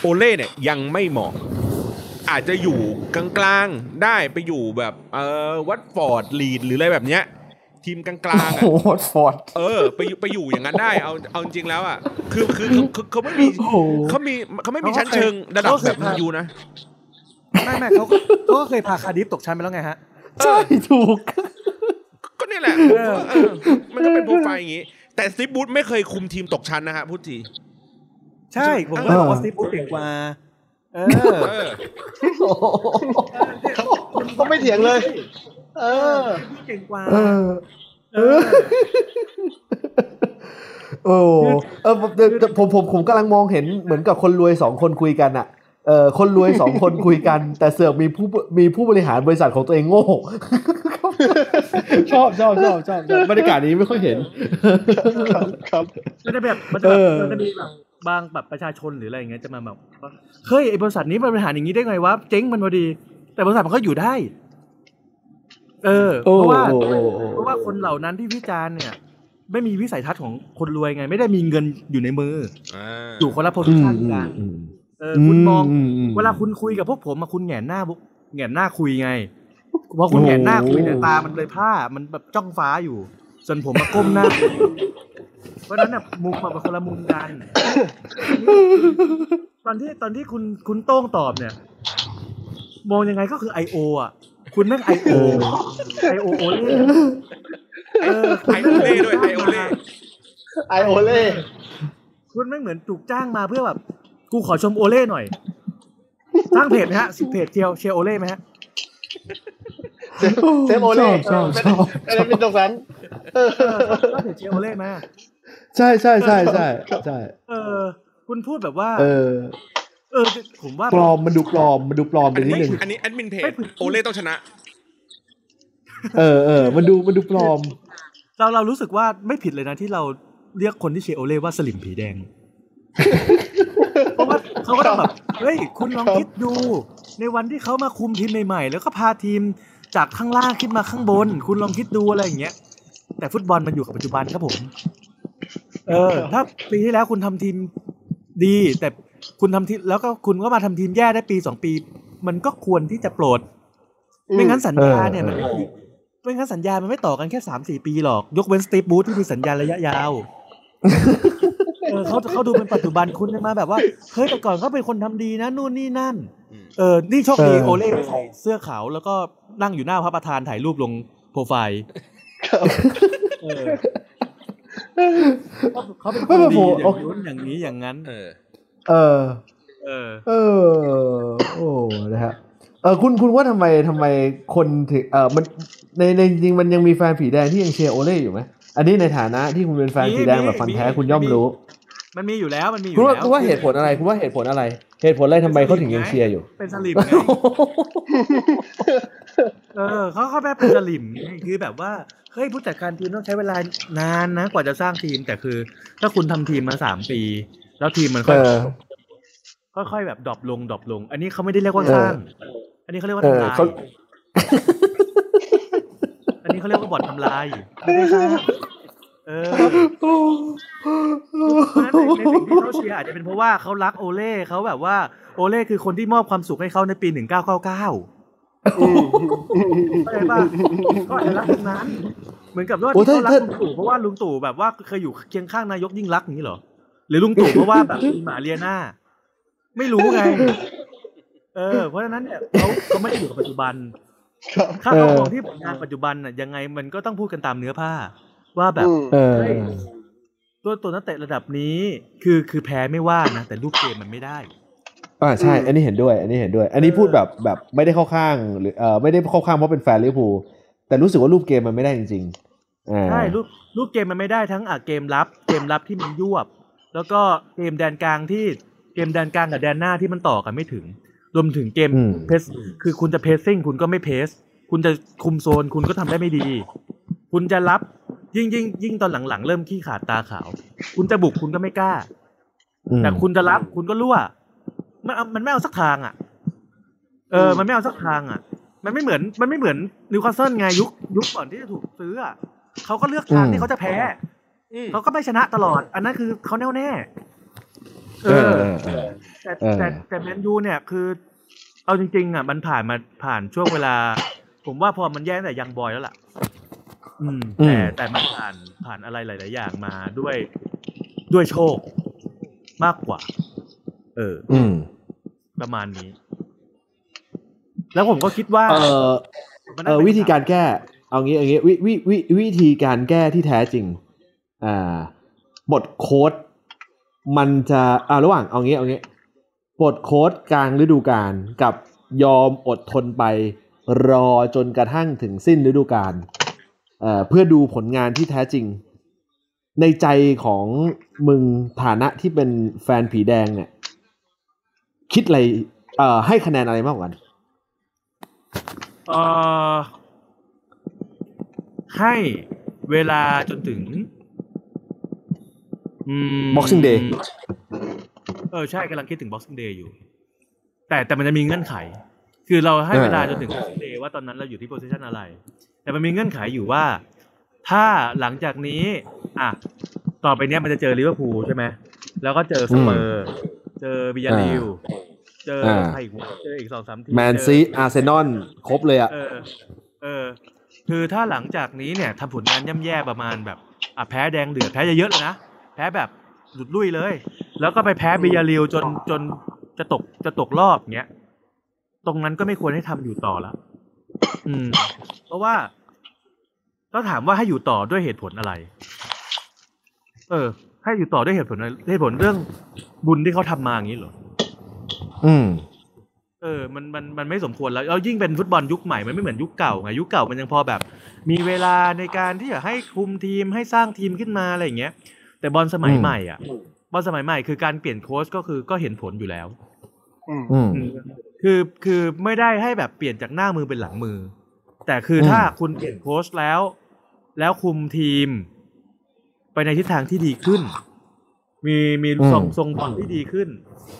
Speaker 4: โอเล่เนี่ยยังไม่เหมาะอาจจะอยู่กลางๆได้ไปอยู่แบบเออวัตฟอร์ดลีดหรืออะไรแบบเนี้ย ทีมกลางๆอะ
Speaker 1: โอ้โหฟอร์ด
Speaker 4: เออไปอยู่ไปอยู่อย่างนั้นได้เอาเอาจริงๆแล้วอะคือคือคือคือเขาไม่มี
Speaker 1: โอ้โห
Speaker 4: เขามีเขาไม่มีชั้นเชิงระดับแบบแมนยูนะ
Speaker 2: ไม่ไม่เขาก็เขาก็เคยพาคาร์ดิฟตกชั้นไปแล้วไงฮะ
Speaker 1: ใช่ถูก
Speaker 4: ก็นี่แหละผมว่าเออมันก็เป็นโปรไฟล์อย่างงี้ แต่สตีฟบรูซไม่เคยคุมทีมตกชั้นนะฮะพูดที
Speaker 2: ใช่ผมก็บอกว่าสตีฟบูธเก่งกว่าเออ
Speaker 4: เออ
Speaker 3: ก็ไม่เถียงเลย เออ
Speaker 2: เก่งกว่า
Speaker 1: เออ เออโอ้เออผมแต่ผมผมผมกำลังมองเห็นเหมือนกับคนรวยสองคนคุยกันอะเออคนรวยสองคนคุยกัน แต่เสือกมีผู้มีผู้บริหารบริษัทของตัวเองโง่ชอบชอบชอบชอบบรรยากาศนี้ไม่ค่อยเห็น
Speaker 3: ครับครับ
Speaker 2: มันจะแบบมันจะแบบ
Speaker 1: เออ
Speaker 2: มันจะมีแบบบางแบบประชาชนหรืออะไรอย่างเงี้ยจะมาแบบว่าเฮ้ยไอ้บริษัทนี้มันบริหารอย่างนี้ได้ไงวะเจ๊งมันพอดี แต่บริษัทมันก็อยู่ได้ เออ
Speaker 1: โอ้
Speaker 2: เพราะว่า
Speaker 1: โอ้โอ้โอ้
Speaker 2: เพราะว่าคนเหล่านั้นที่วิจารณ์เนี่ย ไม่มีวิสัยทัศน์ของคนรวยไง ไม่ได้มีเงินอยู่ในมือ
Speaker 4: อ่า
Speaker 2: อยู่คนละโพ
Speaker 1: อื
Speaker 2: ซิ
Speaker 1: ม
Speaker 2: ชัน
Speaker 1: อื
Speaker 2: กั
Speaker 1: ม
Speaker 2: น
Speaker 1: อืม
Speaker 2: เออคุณมอง
Speaker 1: ม
Speaker 2: เวลาคุณคุยกับพวกผมมาคุณแหงนหน้าแหงนหน้าคุยไงพอคุณแหงนหน้าคุยเนี่ย
Speaker 1: โอ้
Speaker 2: ตามันเลยผ้ามันแบบจ้องฟ้าอยู่ส่วนผมมาก้มหน้าเพราะฉะนั้นน่ะมุมมันเป็นคนละมุมกันตอนที่ตอนที่คุณคุณโต้งตอบเนี่ย มองยังไงก็คือไอโออะ คุณแม่งไอโอไอโอโอเล่เออคุณ
Speaker 4: ไอโอเล่ด้วยไอโอเล่
Speaker 3: ไอโอเล่
Speaker 2: คุณแม่งเหมือนถูกจ้างมาเพื่อแบบ กูขอชมโอเล่หน่อยสร้างเพจไหมฮะเพจเชียร์เชียร์โอเล่ไหมฮะ
Speaker 3: เซฟโอเล่
Speaker 1: ชอบชอบ
Speaker 3: ไม่ได้เป็นตรงนั้นเออ
Speaker 2: สร้างเพจเชียร์โอเล่ไหม
Speaker 1: ใช่ใช่ใช่ใช่ใช่
Speaker 2: เออ คุณพูดแบบว่า
Speaker 1: เออ
Speaker 2: เออผมว่า
Speaker 1: ปลอมมันดูปลอมมันดูปลอมไป
Speaker 4: อัน
Speaker 1: นิด
Speaker 4: นี้
Speaker 1: นึง
Speaker 4: อันนี้แอดมินเพจ
Speaker 2: ไม่ผิด
Speaker 4: โอเล่ต้องชนะ
Speaker 1: เออเออมันดูมันดูปลอม
Speaker 2: เราเรารู้สึกว่าไม่ผิดเลยนะที่เราเรียกคนที่เชียร์โอเล่ว่าสลิมผีแดง เพราะว่าเขาก็ต้องแบบเฮ้ยคุณลองคิดดู ในวันที่เขามาคุมทีมใหม่ๆแล้วก็พาทีมจากข้างล่างขึ้นมาข้างบน คุณลองคิดดูอะไรอย่างเงี้ย แต่ฟุตบอลมันอยู่กับปัจจุบันครับผม เออ ถ้าปีที่แล้วคุณทำทีมดีแต่ คุณทำทีมแล้วก็คุณก็มาทำทีมแย่ได้ปีสองปี มันก็ควรที่จะโปรด ไม่งั้นสัญญาเนี่ยมัน
Speaker 1: เออ
Speaker 2: ไม่งั้นสัญญามันไม่ต่อกันแค่สามสี่ปีหรอก ยกเว้นสตีฟบูธที่มีสัญญาระยะยาวเออเขาเขาดูเป็นปัจจุบันคุณมาแบบว่าเฮ้ยแต่ก่อนเขาเป็นคนทำดีนะนู่นนี่นั่น
Speaker 4: อืม
Speaker 2: เออนี่โชคดี
Speaker 1: เออ
Speaker 2: โอเล่ใส่เสื้อขาวแล้วก็นั่งอยู่หน้าพระประธานถ่ายรูปลงโปรไฟล์เออเขาเขาเป็นคนดีอย่างนู้นอย่างนี้อย่างนั้น
Speaker 4: เออ
Speaker 1: เออ
Speaker 2: เออ
Speaker 1: เออ โอ้ นะฮะ เออ คุณ คุณว่าทำไมทำไมคนถึง เออมัน ใน ใน จริงๆมันยังมีแฟนผีแดงที่ยังเชียร์โอเล่อยู่ไหม อันนี้ในฐานะที่คุณเป็นแฟน
Speaker 2: มี
Speaker 1: ผีแดง
Speaker 2: มี
Speaker 1: แบบฟันแท้
Speaker 2: มี
Speaker 1: คุณย่อม
Speaker 2: มี
Speaker 1: รู้
Speaker 2: มันมีอยู่แล้ว มันมีอยู่
Speaker 1: คุณว่า
Speaker 2: แล้ว
Speaker 1: คุณว่าเหตุผลอะไร คุณว่าเหตุผลอะไร เหตุผลอะไรทำไมเขาถึงยังเชียร์อยู่
Speaker 2: เป็นสลิ่มไง เออเขาเขาแบบเป็นสลิ่มไงคือแบบว่าเฮ้ยผู้จัดการทีมต้องใช้เวลานานนะกว่าจะสร้างทีมแต่คือ ถ้าคุณทำทีมมาสามปี แล้วทีมมันค่
Speaker 1: เอ
Speaker 2: อย
Speaker 1: อ
Speaker 2: ค่อยๆแบบ drop ลง drop ลง อันนี้เขาไม่ได้เรียกว่า
Speaker 1: เออ
Speaker 2: สร้าง อันนี้เขาเรียกว่า
Speaker 1: เออ
Speaker 2: ทำลาย
Speaker 1: เขา
Speaker 2: อันนี้เขาเรียกว่าบ่อนทำลายไม่ได้สร้างเออ
Speaker 1: โอ้
Speaker 2: เพราะฉะนั้นในในสิ่งที่เขาเชียร์อาจจะเป็นเพราะว่าเขารักโอเล่เขาแบบว่า โอเล่คือคนที่มอบความสุขให้เขาในปี1999เข้าใจป่ะก็อาจจะรักตรงนั้น เหมือนกับว่า
Speaker 1: โอ้
Speaker 2: ที่เขารัก
Speaker 1: ถ้า
Speaker 2: ลุงตู่เพราะว่าลุงตู่แบบว่าเคยอยู่เคียงข้างนายกยิ่งรักษณ์อย่างนี้เหรอ หรือลุงตู่เพราะว่าแบบมีหมาเลียหน้า ไม่รู้ไง เออ เพราะฉะนั้นเนี่ยเขาเขาไม่ได้อยู่กับปัจจุบัน
Speaker 3: ครับ
Speaker 2: ถ้าเขามองที่ผลงานปัจจุบันน่ะยังไงมันก็ต้องพูดกันตามเนื้อผ้า ว่าแบบ
Speaker 3: อืม
Speaker 1: เออ
Speaker 2: เฮ้ยตัวตัวนักเตะระดับนี้ คือคือแพ้ไม่ว่านะแต่รูปเกมมันไม่ได้
Speaker 1: อ่าใช่ อันนี้เห็นด้วย อันนี้เห็นด้วย อันนี้พูดแบบแบบไม่ได้เข้าข้างหรือเออไม่ได้เข้าข้างเพราะเป็นแฟนลิเวอร์พูลแต่รู้สึกว่ารูปเกมมันไม่ได้จริงๆอ่า
Speaker 2: ใช่ลูกลูกเกมมันไม่ได้ทั้งอะเกมรับ เกมรับที่มันยวบ แล้วก็เกมแดนกลางที่เกมแดนกลางกับแดนหน้าที่มันต่อกันไม่ถึง รวมถึงเกม
Speaker 1: อืม
Speaker 2: press คือคุณจะ pressing คุณก็ไม่ press คุณจะคุมโซนคุณก็ทำได้ไม่ดี คุณจะรับยิ่งยิ่งยิ่งตอนหลังๆ เริ่มขี้ขาดตาขาว คุณจะบุกคุณก็ไม่กล้า
Speaker 1: อืม
Speaker 2: แต่คุณจะรับคุณก็รั่ว มันเอามันไม่เอาสักทางอะ เออ มันไม่เอาสักทางอะ มันไม่เหมือน มันไม่เหมือนนิวคาสเซิลไงยุคยุคก่อนที่จะถูกซื้ออะเขาก็เลือกทางที่เขาจะแพ้
Speaker 4: อืม
Speaker 2: เขาก็ไม่ชนะตลอด อันนั้นคือเขาแน่วแน่ เอ
Speaker 1: เออ
Speaker 2: อ
Speaker 1: เออเออ
Speaker 2: แต่
Speaker 1: เออ
Speaker 2: แต่แต่แมนยูเนี่ยคือ เอาจริง ๆ อะ มันผ่านมาผ่านช่วงเวลา ผมว่าพอมันแย่ตั้งแต่ยังบอยแล้วล่ะ อืม แต่แต่มันผ่านผ่านอะไรหลาย ๆ อย่างมาด้วยด้วยโชคมากกว่า เออ
Speaker 1: อืม
Speaker 2: ประมาณนี้ แล้วผมก็คิดว่า
Speaker 1: เออ
Speaker 2: มัน
Speaker 1: เอ
Speaker 2: น่า
Speaker 1: อ
Speaker 2: เป็น
Speaker 1: วิธีการแก้ เอางี้เอางี้วิวิวิวิธีการแก้ที่แท้จริงอ่า บทโค้ดมันจะอ่าระหว่างเอางี้เอางี้บทโค้ดกลางฤดูกาลกับยอมอดทนไปรอจนกระทั่งถึงสิ้นฤดูกาลเอ่อเพื่อดูผลงานที่แท้จริง ในใจของมึงฐานะที่เป็นแฟนผีแดงเนี่ย คิดอะไรเอ่อให้คะแนนอะไรมากกว่ากัน
Speaker 2: เอ่อให้เวลาจนถึง
Speaker 1: Boxing Day
Speaker 2: เออใช่กำลังคิดถึง Boxing Day อยู่ แต่แต่มันจะมีเงื่อนไข คือเราให้เวลาจนถึง Boxing Day ว่าตอนนั้นเราอยู่ที่โพ i ิชันอะไร แต่มันมีเงื่อนไขอยู่ว่า ถ้าหลังจากนี้ อะ ต่อไปเนี้ยมันจะเจอลิเวอร์พูลใช่ไหมแล้วก็เจอสเปอร์เจอบียาร์เรอัลเจอ
Speaker 1: อ่า
Speaker 2: ใครอีกวะเจออีกสองสามทีม
Speaker 1: แมน
Speaker 2: เจอ
Speaker 1: ซีอาร์เซนอลครบเลยอะ
Speaker 2: เออ เออ คือถ้าหลังจากนี้เนี่ยทำผลงานย่ำแย่ประมาณแบบอะแพ้แดงเดือดแพ้เยอะๆเลยนะแพ้แบบหลุดลุ่ยเลย แล้วก็ไปแพ้บิยาริวจนจนจะตกจะตกรอบเงี้ย ตรงนั้นก็ไม่ควรให้ทำอยู่ต่อละอืม เพราะว่าก็ถามว่าให้อยู่ต่อด้วยเหตุผลอะไร เออ ให้อยู่ต่อด้วยเหตุผลอะไรเหตุผลเรื่องบุญที่เขาทำมาอย่างนี้เหรอ
Speaker 1: อืม
Speaker 2: เออ มันมันมันไม่สมควรแล้วแล้วยิ่งเป็นฟุตบอลยุคใหม่ มันไม่เหมือนยุคเก่าไงยุคเก่ามันยังพอแบบ มีเวลาในการที่จะให้คุมทีมให้สร้างทีมขึ้นมาอะไรอย่างเงี้ย แต่บอลสมัย
Speaker 1: อืม
Speaker 2: ใหม่อะบอลสมัยใหม่คือการเปลี่ยนโค้ชก็คือก็เห็นผลอยู่แล้ว
Speaker 3: อืม
Speaker 1: อืม
Speaker 2: คือคือไม่ได้ให้แบบเปลี่ยนจากหน้ามือเป็นหลังมือ แต่คืออ
Speaker 1: ม
Speaker 2: ถ้าคุณเปลี่ยนโค้ชแล้ว แล้วคุมทีม ไปในทิศทางที่ดีขึ้น มีมีทรงทรงบอลที่ดีขึ้น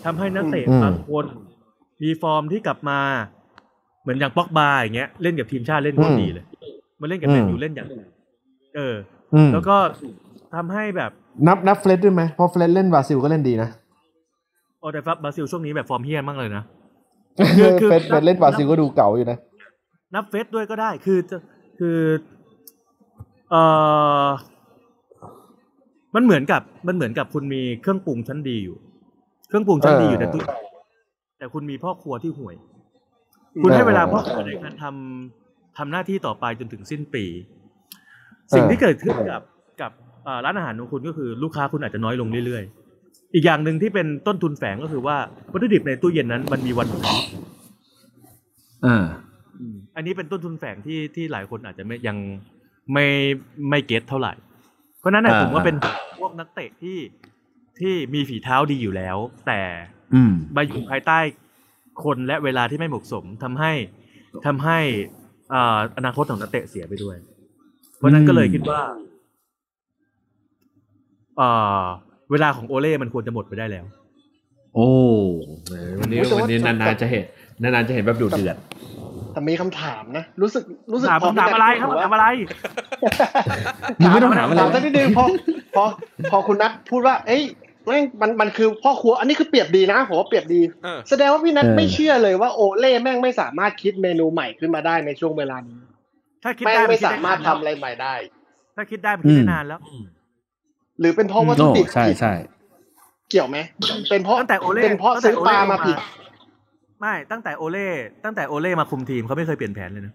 Speaker 2: ทำให้นักเตะ
Speaker 1: อืม
Speaker 2: บางคนมีฟอร์มที่กลับมา เหมือนอย่างป็อกบาอย่างเงี้ยเล่นกับทีมชาติเล่นโคตรดีเลยมาเล่นกับแมนยูเล่นอย่างเออ
Speaker 1: อืม
Speaker 2: แล้วก็ทำให้แบบ
Speaker 1: นับนับเฟรดด้วยไหมเพราะเฟรดเล่นบราซิลก็เล่นดีนะ
Speaker 2: โอแต่กับบราซิลช่วงนี้แบบฟอร์มเหี้ยมากเลยนะ
Speaker 1: เฟ
Speaker 2: คือคือ
Speaker 1: รดเฟรดเล่นบราซิลก็ดูเก่าอยู่นะ
Speaker 2: นับเฟรดด้วยก็ได้คือจะคือเออมันเหมือนกับมันเหมือนกับคุณมีเครื่องปรุงชั้นดีอยู่ เครื่องปรุงชั้นดีอยู่ใน
Speaker 1: เออ
Speaker 2: ตู้แต่คุณมีพ่อครัวที่ห่วย คุณให้
Speaker 1: เออ
Speaker 2: เวลาพ่อครัวในการทำทำหน้าที่ต่อไปจนถึงสิ้นปี สิ่งที่เกิดขึ้นกับกับเอ่อ ร้านอาหารของคุณก็คือลูกค้าคุณอาจจะน้อยลงเรื่อยๆ อีกอย่างหนึ่งที่เป็นต้นทุนแฝงก็คือว่าวัตถุดิบในตู้เย็นนั้นมันมีวันหมด
Speaker 1: อ่า
Speaker 2: อืมอันนี้เป็นต้นทุนแฝงที่ที่หลายคนอาจจะไม่ยังไม่ไม่เก็ตเท่าไหร่ เพราะฉะนั้นนะ
Speaker 1: อ่า
Speaker 2: ผมว่าเป็นพวกนักเตะที่ที่มีฝีเท้าดีอยู่แล้ว แต่
Speaker 1: อืม
Speaker 2: มาอยู่ภายใต้คนและเวลาที่ไม่เหมาะสมทำให้ทำให้อ่าอนาคตของนักเตะเสียไปด้วย เพราะฉะนั้นก็เลยคิดว่าอ่า เวลาของโอเล่มันควรจะหมดไปได้แล้ว
Speaker 1: โอ้วันนี้
Speaker 3: แต่ว่า
Speaker 1: วันนี้นานๆจะเห็นนานๆจะเห็นแบบดูเดือด
Speaker 3: แต่มีคำถามนะ รู้สึกรู้สึก
Speaker 2: ถาม
Speaker 3: พอ
Speaker 2: คำถามอะไรครับ
Speaker 3: ถื
Speaker 2: ถามอะไร
Speaker 1: มึงไม่ต้องถามอะไร
Speaker 3: ถามสักนิดนึงพอพอพอคุณนัทพูดว่า เอ้ยแม่งมันมันคือพ่อครัวอันนี้คือเปรียบดีนะผมว่าเปรียบดี
Speaker 4: เออ
Speaker 3: แสดงว่าพี่นัท
Speaker 1: เออ
Speaker 3: ไม่เชื่อเลยว่าโอเล่แม่งไม่สามารถคิดเมนูใหม่ขึ้นมาได้ในช่วงเวลานี้
Speaker 2: ถ้าคิด
Speaker 3: แม่ง
Speaker 2: ได้
Speaker 3: ไม่
Speaker 2: นคิด
Speaker 3: สา
Speaker 2: ด้
Speaker 3: มารถทำ
Speaker 2: นน
Speaker 3: อะไรใหม่ได้
Speaker 2: ถ้าคิดได้มันคิดได้นานแล้ว
Speaker 3: หรือเป็นเพราะวัตถุ
Speaker 1: โอ้
Speaker 3: ดิบ
Speaker 1: ใช่
Speaker 3: ผิด
Speaker 1: ใช่
Speaker 3: เกี่ยวไหมเป็นเพราะ
Speaker 2: ตั้งแต่โอเล่
Speaker 3: เป็นเพราะ
Speaker 2: ตั้งแต่
Speaker 3: ซื้อปลา
Speaker 2: โอเล่
Speaker 3: มาผิด
Speaker 2: ไม่ตั้งแต่โอเล่ตั้งแต่โอเล่มาคุมทีมเขาไม่เคยเปลี่ยนแผนเลยนะ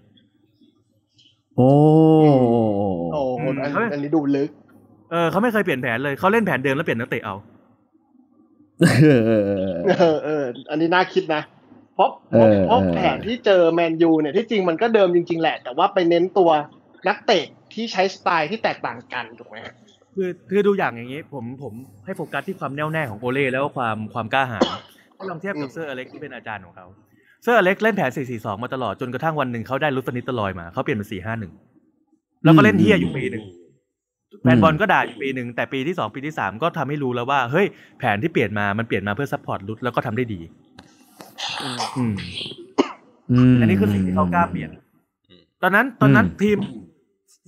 Speaker 1: โอ้
Speaker 3: โอ้โหอัน
Speaker 2: เฮ้ย
Speaker 3: อันนี้ดูลึก
Speaker 2: เออเขาไม่เคยเปลี่ยนแผนเลยเขาเล่นแผนเดิมแล้วเปลี่ยนนักเตะเอา
Speaker 1: เออเออเออ
Speaker 3: เออเอออันนี้น่าคิดนะเพราะเพ
Speaker 1: เอ
Speaker 3: ราะ
Speaker 1: อ
Speaker 3: เพราะ
Speaker 1: เออ
Speaker 3: แผนที่เจอแมนยูเนี่ยที่จริงมันก็เดิมจริง ๆ แหละ แต่ว่าไปเน้นตัวนักเตะที่ใช้สไตล์ที่แตกต่างกันถูกไหมฮะ
Speaker 2: คือคือดูอย่างอย่างนี้ ผมผมให้โฟกัสที่ความแน่วแน่ของโอเล่แล้วก็ความความกล้าหาญถ้าลองเทียบกับเซอร์อเล็กซ์ที่เป็นอาจารย์ของเขาเซอร์อเล็กซ์เล่นแผน 4-4-2 มาตลอดจนกระทั่งวันหนึ่งเขาได้รุดนิสเตลรอยมาเขาเปลี่ยนเป็น4-5-1 แล้วก็เล่นเหี้ยอยู่ปีหนึ่งแฟนบอลก็ด่าอยู่ปีหนึ่งแต่ปีที่สองปีที่สามก็ทำให้รู้แล้วว่าเฮ้ยแผนที่เปลี่ยนมามันเปลี่ยนมาเพื่อ support รุดแล้วก็ทำได้ดีอืม
Speaker 1: ม
Speaker 2: อันนี้คือสิ่งที่เขากล้าเปลี่ยน ตอนนั้นตอนนั้น
Speaker 1: อืม
Speaker 2: ทีม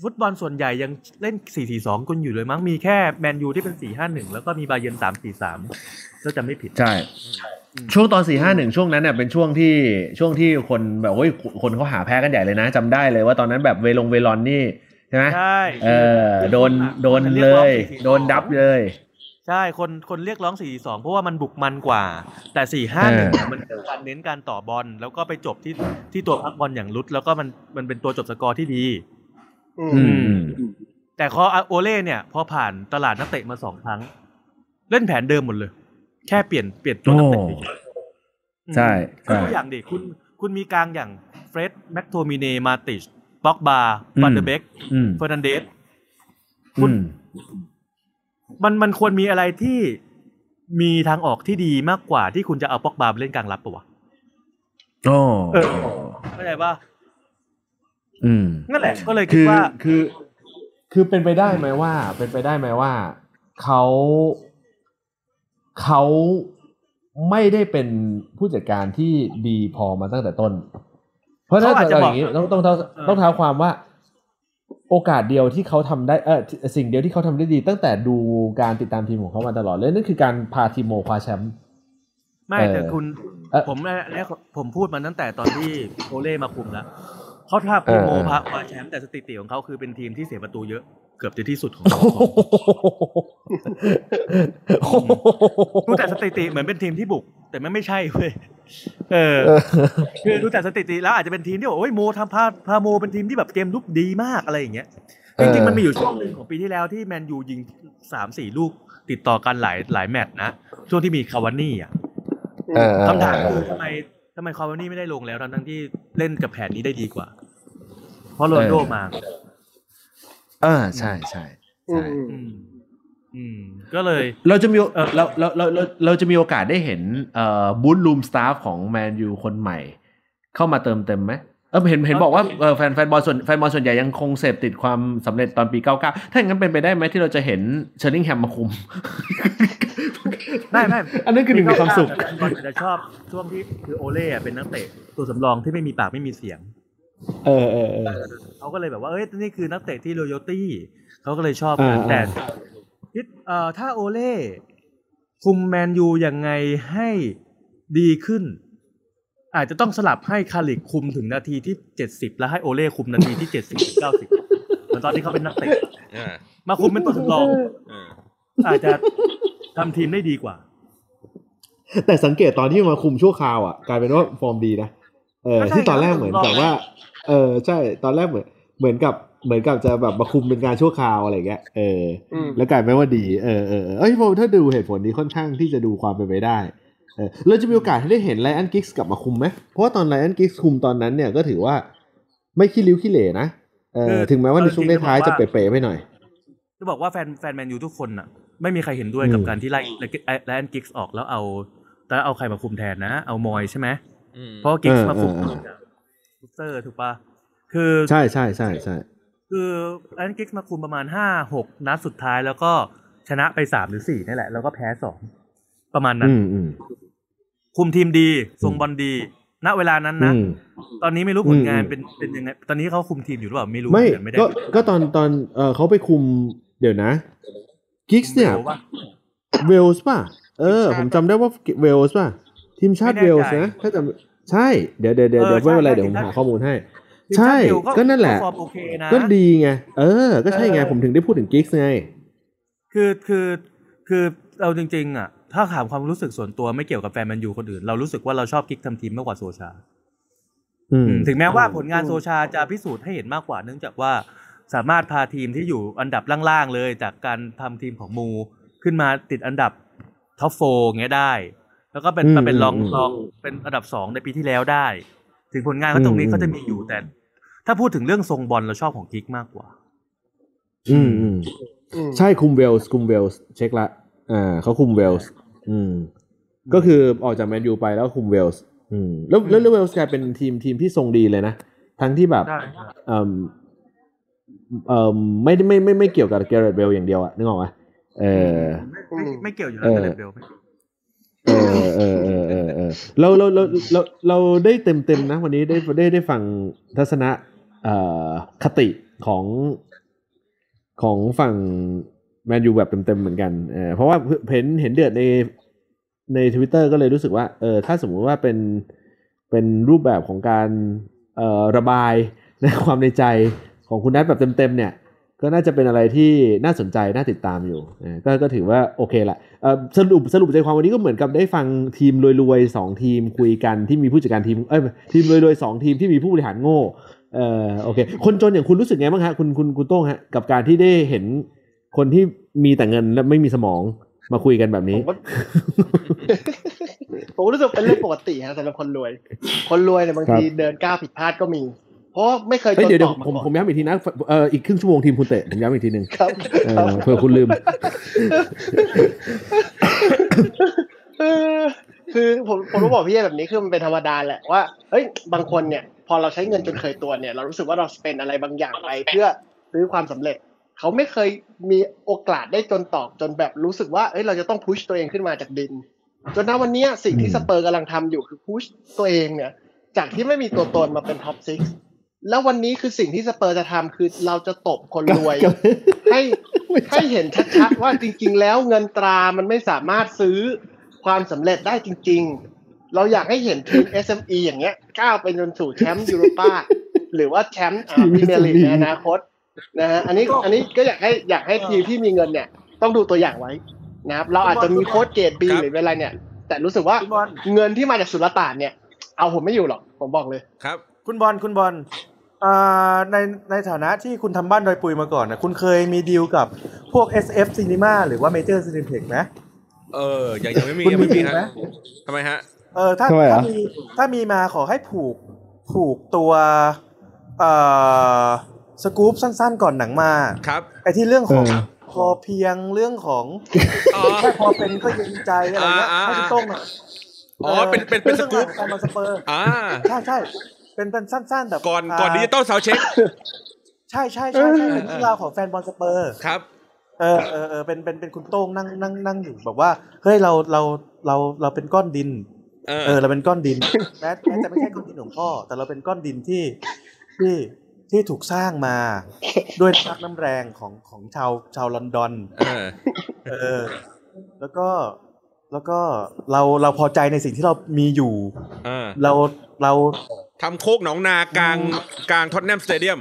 Speaker 2: ฟุตบอลส่วนใหญ่ยังเล่น 4-4-2กันอยู่เลยมั้งมีแค่แมนยูที่เป็น 4-5-1 แล้วก็มีบาเยิร์น3-4-3ถ้าจำไม่ผิด
Speaker 1: ใช่ ช่วงตอนสี่ห้าหนึ่งช่วงนั้นเนี่ยเป็นช่วงที่ช่วงที่คนแบบโอ้ยคนเขาหาแพ้กันใหญ่เลยนะจำได้เลยว่าตอนนั้นแบบเวลงเวลอนนี่ใช่ไหม
Speaker 2: ใช่
Speaker 1: เออโดนโดนเลย โดนดับเลย
Speaker 2: ใช่คนคนเรียกร้อง 4-2 เพราะว่ามันบุกมันกว่า แต่ 4-5-1เนี่ยมันเป็นการเน้นการต่อบอล แล้วก็ไปจบที่ที่ตัวพักบอลอย่างรุด แล้วก็มันมันเป็นตัวจบสกอร์ที่ดี
Speaker 3: อืม
Speaker 1: อืม
Speaker 2: แต่พอโอเล่เนี่ยพอผ่านตลาดนักเตะมาสองครั้ง เล่นแผนเดิมหมดเลย แค่เปลี่ยนเปลี่ยนตัวนักเตะ
Speaker 1: โอ้
Speaker 2: เฉยๆ
Speaker 1: ใช่
Speaker 2: คือ
Speaker 1: ใช่
Speaker 2: ตัวอย่างดิคุณคุณมีกลางอย่างเฟร็ดแม็กโทมิเนมาติชป็อกบา
Speaker 1: อืม
Speaker 2: ฟานเดเบก
Speaker 1: อืม
Speaker 2: เฟอร์นันเดส
Speaker 1: อืม
Speaker 2: มันมันควรมีอะไรที่มีทางออกที่ดีมากกว่าที่คุณจะเอาบ็อกบาไปเล่นกลางรับปะวะ
Speaker 1: โอ้
Speaker 2: เออเข้าใจป่ะ
Speaker 1: อืม
Speaker 2: นั่นแหละ ก็เลยคิ
Speaker 1: คื
Speaker 2: ด
Speaker 1: อ
Speaker 2: ว่า
Speaker 1: คือคือเป็นไปได้ไหมว่า เป็นไปได้ไหมว่าเขาเขาไม่ได้เป็นผู้จัดการที่ดีพอมาตั้งแต่ต้น เพราะถ้า
Speaker 2: เขาอาจจะ
Speaker 1: เรา
Speaker 2: บ
Speaker 1: อ
Speaker 2: อก
Speaker 1: ย่างนี้ต้องต้องต้อง
Speaker 2: เออ
Speaker 1: ต้องเท้าความว่า โอกาสเดียวที่เขาทำได้เออสิ่งเดียวที่เขาทำได้ดี ตั้งแต่ดูการติดตามทีมของเขามาตลอดเลยนั่นคือการพาทีมโมคว้าแชมป์
Speaker 2: ไม่
Speaker 1: เออ
Speaker 2: แต่คุณ
Speaker 1: เอ่อ
Speaker 2: ผมเนี่ยผมพูดมาตั้งแต่ตอนที่โอเล่มาคุมแล้ว เขาถ้าคุมโม
Speaker 1: เออ
Speaker 2: พาคว้าแชมป์แต่สถิติของเขาคือเป็นทีมที่เสียประตูเยอะเกือบจะที่สุดของ
Speaker 1: โอ้
Speaker 2: ของ
Speaker 1: โห
Speaker 2: ดูแต่สถิติเหมือนเป็นทีมที่บุก แต่มันไม่ใช่เว้ยเออคือดูแต่สถิติแล้วอาจจะเป็นทีมที่บอกโอ้ยโมทำพาพาโมเป็นทีมที่แบบเกมลุกดีมากอะไรอย่างเงี้ยจริงๆมันมีอยู่ช่วงหนึ่งของปีที่แล้วที่แมนยูยิงสามสี่ลูกติดต่อกันหลายหลายแมตช์นะช่วงที่มีคาวานี่อะ
Speaker 1: เออเออ
Speaker 2: คำถามคือทำไม ทำไมคาวานี่ไม่ได้ลงแล้วทั้งๆที่เล่นกับแผนนี้ได้ดีกว่า เพราะโรนลโดมา
Speaker 1: เออใช่ใช่
Speaker 3: อื
Speaker 1: ใช่
Speaker 3: ม
Speaker 2: อืมอืมก็เลย
Speaker 1: เราจะมีโอ
Speaker 2: เออ
Speaker 1: เราเราเราเราเราจะมีโอกาสได้เห็นเอ่อ boot room staff ของแมนยูคนใหม่ เข้ามาเติมเต็มไหมเออเห็นเห็นบอกว่าเออแฟนแฟนบอลส่วนแฟนบอลส่วนใหญ่ยังคงเสพติดความสำเร็จตอนปี 99 ถ้าอย่างนั้นเป็นไปได้ไหมที่เราจะเห็นเชอร์ลิงแฮมมาคุม
Speaker 2: ไม่ไม่
Speaker 1: อันนั้นคือหนึ่งในความสุข
Speaker 2: บอลอาจจะชอบช่วงที่คือโอเล่อะเป็นนักเตะตัวสำรองที่ไม่มีปากไม่มีเสียง
Speaker 1: เออเออเออ
Speaker 2: เขาก็เลยแบบว่าเอ้ยนี่คือนักเตะที่ r o ย a l ตี้เขาก็เลยชอบ
Speaker 1: อ่า
Speaker 2: กันแต่
Speaker 1: อ่า
Speaker 2: คิดเอ่อถ้าโอเล่คุมแมนยูยังไงให้ดีขึ้น อาจจะต้องสลับให้คาลิกคุมถึงนาทีที่เจ็ดสิบแล้วให้โอเล่คุมนาทีที่เจ็ดสิบเก้าสิบเหมือนตอนที่เขาเป็นนักเตะ
Speaker 4: อ่า
Speaker 2: มาคุมเป็นตัวสำรอง
Speaker 4: เออ
Speaker 2: อาจจะ ทำทีมได้ดีกว่า
Speaker 1: แต่สังเกตตอนที่มาคุมชั่วคราวอะกลายเป็นว่าฟอร์มดีนะเออ
Speaker 2: ก็ใช่
Speaker 1: ที่ตอนแรกเหมือนกับว่า เออใช่ตอนแรกเหมือนเหมือนกับเหมือนกับจะแบบมาคุมเป็นการชั่วคราวอะไรเงี้ยเออ
Speaker 3: อืม
Speaker 1: แล้วกลายเป็นว่าดีเออเออเออเอ้ยผมถ้าดูเหตุผลนี้ค่อนข้างที่จะดูความเป็นไปได้เออเราจะมีโอกาสให้ได้เห็นไรอันกิกส์กลับมาคุมไหมเพราะว่าตอนไรอันกิกส์คุมตอนนั้นเนี่ยก็ถือว่าไม่ขี้ริ้วขี้เหร่นะเอ
Speaker 2: คืออ
Speaker 1: ถึงแม้ว่าในช่วงท้ายๆจะ
Speaker 2: เอาจริ
Speaker 1: จะ
Speaker 2: งๆ
Speaker 1: เป๋ๆไปหน่อย
Speaker 2: จะบอกว่าแฟนแฟนแมนยูทุกคนอะ ไม่มีใครเห็นด้วยกับ
Speaker 1: อืม
Speaker 2: การที่ไล่ไรอันกิกส์ออกแล้วเอาแล้วเอาใครมาคุมแทนนะ เอามอยใช่ไหม
Speaker 4: อืม
Speaker 2: เพราะว่ากิกส์มาคุม
Speaker 1: เออเออ
Speaker 2: booster ถูกปะคือ
Speaker 1: ใช่ใช่ใช่ใช่
Speaker 2: คือไรอันกิกส์มาคุมประมาณห้าหกนัดสุดท้ายแล้วก็ชนะไปสามหรือสี่นี่แหละ แล้วก็แพ้สองประมาณนั้น
Speaker 1: อืมอืม
Speaker 2: คุมทีมดีทรงบอลดีณเวลานั้นนะ
Speaker 1: อืม
Speaker 2: ตอนนี้ไม่รู้ผลงาน
Speaker 1: อืม
Speaker 2: เป็นเป็นยังไง ตอนนี้เขาคุมทีมอยู่หรือเปล่าไม่รู้
Speaker 1: ไม่
Speaker 2: เหมือนกันไม่ได้
Speaker 1: ก็ก็ตอนตอนเออเขาไปคุมเดี๋ยวนะ กิกส์เนี่ย
Speaker 2: เวลส์ปะ
Speaker 1: เวลส์ป่ะ เออ ผมจำได้ว่าเวลส์ป่ะ ทีมชาติ
Speaker 2: ไม่
Speaker 1: เว
Speaker 2: แน่
Speaker 1: ล
Speaker 2: ใจ
Speaker 1: ส์นะถ้าจำใช่ เดี๋ยวเดี๋ยวเดี๋ยว
Speaker 2: เออ
Speaker 1: เดี๋ยวไม่เป็นไร
Speaker 2: ใช่
Speaker 1: เดี๋ยวผม
Speaker 2: ทีมชาติ
Speaker 1: หาข้อมูลให้
Speaker 2: ทีม
Speaker 1: ใช่
Speaker 2: ชาติเร็ว
Speaker 1: ก็นั่นแหละ
Speaker 2: ฟอร์มโอเคนะ
Speaker 1: ก็ดีไง เออ ก็ใช่ไง
Speaker 2: เออ
Speaker 1: ผมถึงได้พูดถึงกิกส์ไง
Speaker 2: คือคือคือเราจริง ๆ อะ ถ้าถามความรู้สึกส่วนตัวไม่เกี่ยวกับแฟนแมนยูคนอื่น เรารู้สึกว่าเราชอบกิกทำทีมมากกว่าโซชา
Speaker 1: อืม
Speaker 2: อืมถึงแม้ว่าผลงานโซชาจะพิสูจน์ให้เห็นมากกว่าเนื่องจากว่า สามารถพาทีมที่อยู่อันดับล่างๆเลย จากการทำทีมของมู ขึ้นมาติดอันดับ top four เงี้ยได้ แล้วก็เป็น
Speaker 1: อืม
Speaker 2: มาเป็นรอง
Speaker 1: อืม
Speaker 2: รองเป็นอันดับสองในปีที่แล้วได้ ถึงผลงานเขาตรงนี้
Speaker 1: อืม
Speaker 2: เขาจะมีอยู่แต่ ถ้าพูดถึงเรื่องทรงบอลเราชอบของกิกส์มากกว่า
Speaker 1: อืมอืม
Speaker 3: อืม
Speaker 1: ใช่คุมเวลส์คุมเวลส์เช็คละอ่าเขาคุมเวลส์อืม ก็คือออกจากแมนยูไปแล้วคุมเวลส์อืมแล้วแล้วแล้วเวลส์กลายเป็นทีมทีมที่ทรงดีเลยนะ ทั้งที่แบบ
Speaker 2: ได้
Speaker 1: เอ่อเอ่อไม่ได้ไม่ไม่ไม่เกี่ยวกับเกเรตเบลอย่างเดียวอะนึกออกไหมเออ
Speaker 2: ไม่ไม่ไม่เกี่ยวอยู่แล้ว
Speaker 1: เออ
Speaker 2: กับเลเบลไม่
Speaker 1: เออเออเออเออเออเราเราเราเราเราได้เต็มเต็มๆนะ วันนี้ได้ได้ได้ฟังทัศนะเอ่อคติของของฝั่งแมนยูแบบเต็มๆเหมือนกันเออเพราะว่าเห็นเห็นเดือดในในทวิตเตอร์ก็เลยรู้สึกว่าเออถ้าสมมุติว่าเป็นเป็นรูปแบบของการเอ่อระบายในความในใจ ของคุณนัทแบบเต็มๆเนี่ยก็น่าจะเป็นอะไรที่น่าสนใจน่าติดตามอยู่เออก็ก็ถือว่าโอเคละเอ่อสรุปสรุปใจความวันนี้ก็เหมือนกับได้ฟังทีมรวยๆสองทีมคุยกันที่มีผู้จัดการทีมเอ้ยทีมรวยๆสองทีมที่มีผู้บริหารโง่เออโอเค คนจนอย่างคุณรู้สึกไงบ้างฮะคุณคุณคุณโต้งฮะกับการที่ได้เห็นคนที่มีแต่เงินและไม่มีสมองมาคุยกันแบบ
Speaker 3: ผ
Speaker 1: นี้
Speaker 3: มก็ผมรู้สึกเป็นเรื่องปกติฮะสำหรับคนรวย คนรวยเนี่ยบางทีเดินก้าวผิดพลาดก็มีเพ ราะไม่เคย
Speaker 1: เฮ้ย
Speaker 3: จน
Speaker 1: เดี๋ยวเดี๋
Speaker 3: ต
Speaker 1: ยว
Speaker 3: อบมา
Speaker 1: ผม
Speaker 3: ก่อน
Speaker 1: ผมย้ำอีกทีนะเอ่ออีกครึ่งชั่วโมงทีมคุณเตะผมย้ำอีกทีหนึ่ง
Speaker 3: ครับ
Speaker 1: เออเผื่อคุณลืม
Speaker 3: เออคือผมผมต้องบอกพี่แบบนี้คือมันเป็นธรรมดาแหละว่าเฮ้ยบางคนเนี่ย พอเราใช้เงินจนเคยตัวเนี่ย เรารู้สึกว่าเราสเปนอะไรบางอย่างไปเพื่อซื้อความสำเร็จ เขาไม่เคยมีโอกาสได้จนตอบจนแบบรู้สึกว่าเอ้ยเราจะต้องพุชตัวเองขึ้นมาจากดิน จนณวันเนี้ยสิ่งที่
Speaker 1: อืม
Speaker 3: สเปอร์กำลังทำอยู่คือ push ตัวเองเนี่ย จากที่ไม่มีตัวตนมาเป็น top six แล้ววันนี้คือสิ่งที่สเปอร์จะทำคือเราจะตบคนรวย ให้ให้เห็นชัดๆว่าจริง ๆ แล้วเงินตรามันไม่สามารถซื้อความสำเร็จได้จริง ๆ เราอยากให้เห็นทีม SME อย่างเงี้ยก้าวไปจนสู่แชมป์ยูโรปาหรือว่าแชมป์พรีเมียร์ลีกในอนาคตนะฮะอันนี้อันนี้ก็อยากให้อยากให้ทีมที่มีเงินเนี่ย ต้องดูตัวอย่างไว้นะครับเราอาจจะมีโค้ดเกรดบี
Speaker 4: ครับ
Speaker 3: หรือเป็นอะไรเนี่ย แต่รู้สึกว่า
Speaker 2: คุณบอล
Speaker 3: เงินที่มาจากสุลต่านเนี่ย เอาผมไม่อยู่หรอกผมบอกเลย
Speaker 4: ครับ
Speaker 2: คุณบอลคุณบอลอ่าในในฐานะที่คุณทำบ้านดอยปุยมาก่อนนะคุณเคยมีดีลกับพวก SF Cinema หรือว่า Major Cineplex ไหม
Speaker 4: เออยังยังไม่มี
Speaker 2: คุณ
Speaker 4: ยังไม่มี
Speaker 2: มี
Speaker 4: ฮะ
Speaker 2: ไหม
Speaker 4: ทำไมฮะ
Speaker 2: เออถ้า
Speaker 1: ทำไมเหรอ
Speaker 2: ถ้ามีถ้ามีมาขอให้ผูกผูกตัวเอ่อสกู๊ปสั้นๆก่อนหนังมา
Speaker 4: ครับ
Speaker 2: ไอ้ที่เรื่องของ
Speaker 1: เออ
Speaker 2: พอเพียงเรื่องของ
Speaker 4: อ๋อ
Speaker 2: แค่พอเป็นก็เย็นใจอะไรเงี้ย
Speaker 4: อ่าอ่า
Speaker 2: ให้พี่โต้งอะ
Speaker 4: อ๋อเป็นเป็นเป็นสกู๊ป
Speaker 2: การมาสเปอร์
Speaker 4: อ่า
Speaker 2: ใช่ใช่ เป็นเป็นสั้นๆแบบ
Speaker 4: ก่อนก่อน digital sound check
Speaker 2: ใช่ใช่ใช่ใช่เป็นเรื่องราวของแฟนบอลสเปอร์
Speaker 4: ครับ
Speaker 2: เออเออเออเป็นเป็นเป็นคุณโต้งนั่งนั่งนั่งอยู่แบบว่าเฮ้ยเราเราเราเราเป็นก้อนดิน
Speaker 4: เออ
Speaker 2: เออเราเป็นก้อนดินแม้แม้จะไม่ใช่ก้อนดินของพ่อ แต่เราเป็นก้อนดินที่ที่ที่ถูกสร้างมาด้วยน้ำพักน้ำแรงของของชาวชาวลอนดอน
Speaker 4: เออ
Speaker 2: เออ แล้วก็แล้วก็เราเราพอใจในสิ่งที่เรามีอยู่
Speaker 4: เออ
Speaker 2: เราเรา
Speaker 4: ทำโคกหนองนากลางกลางท็อตแนมสเตเดียม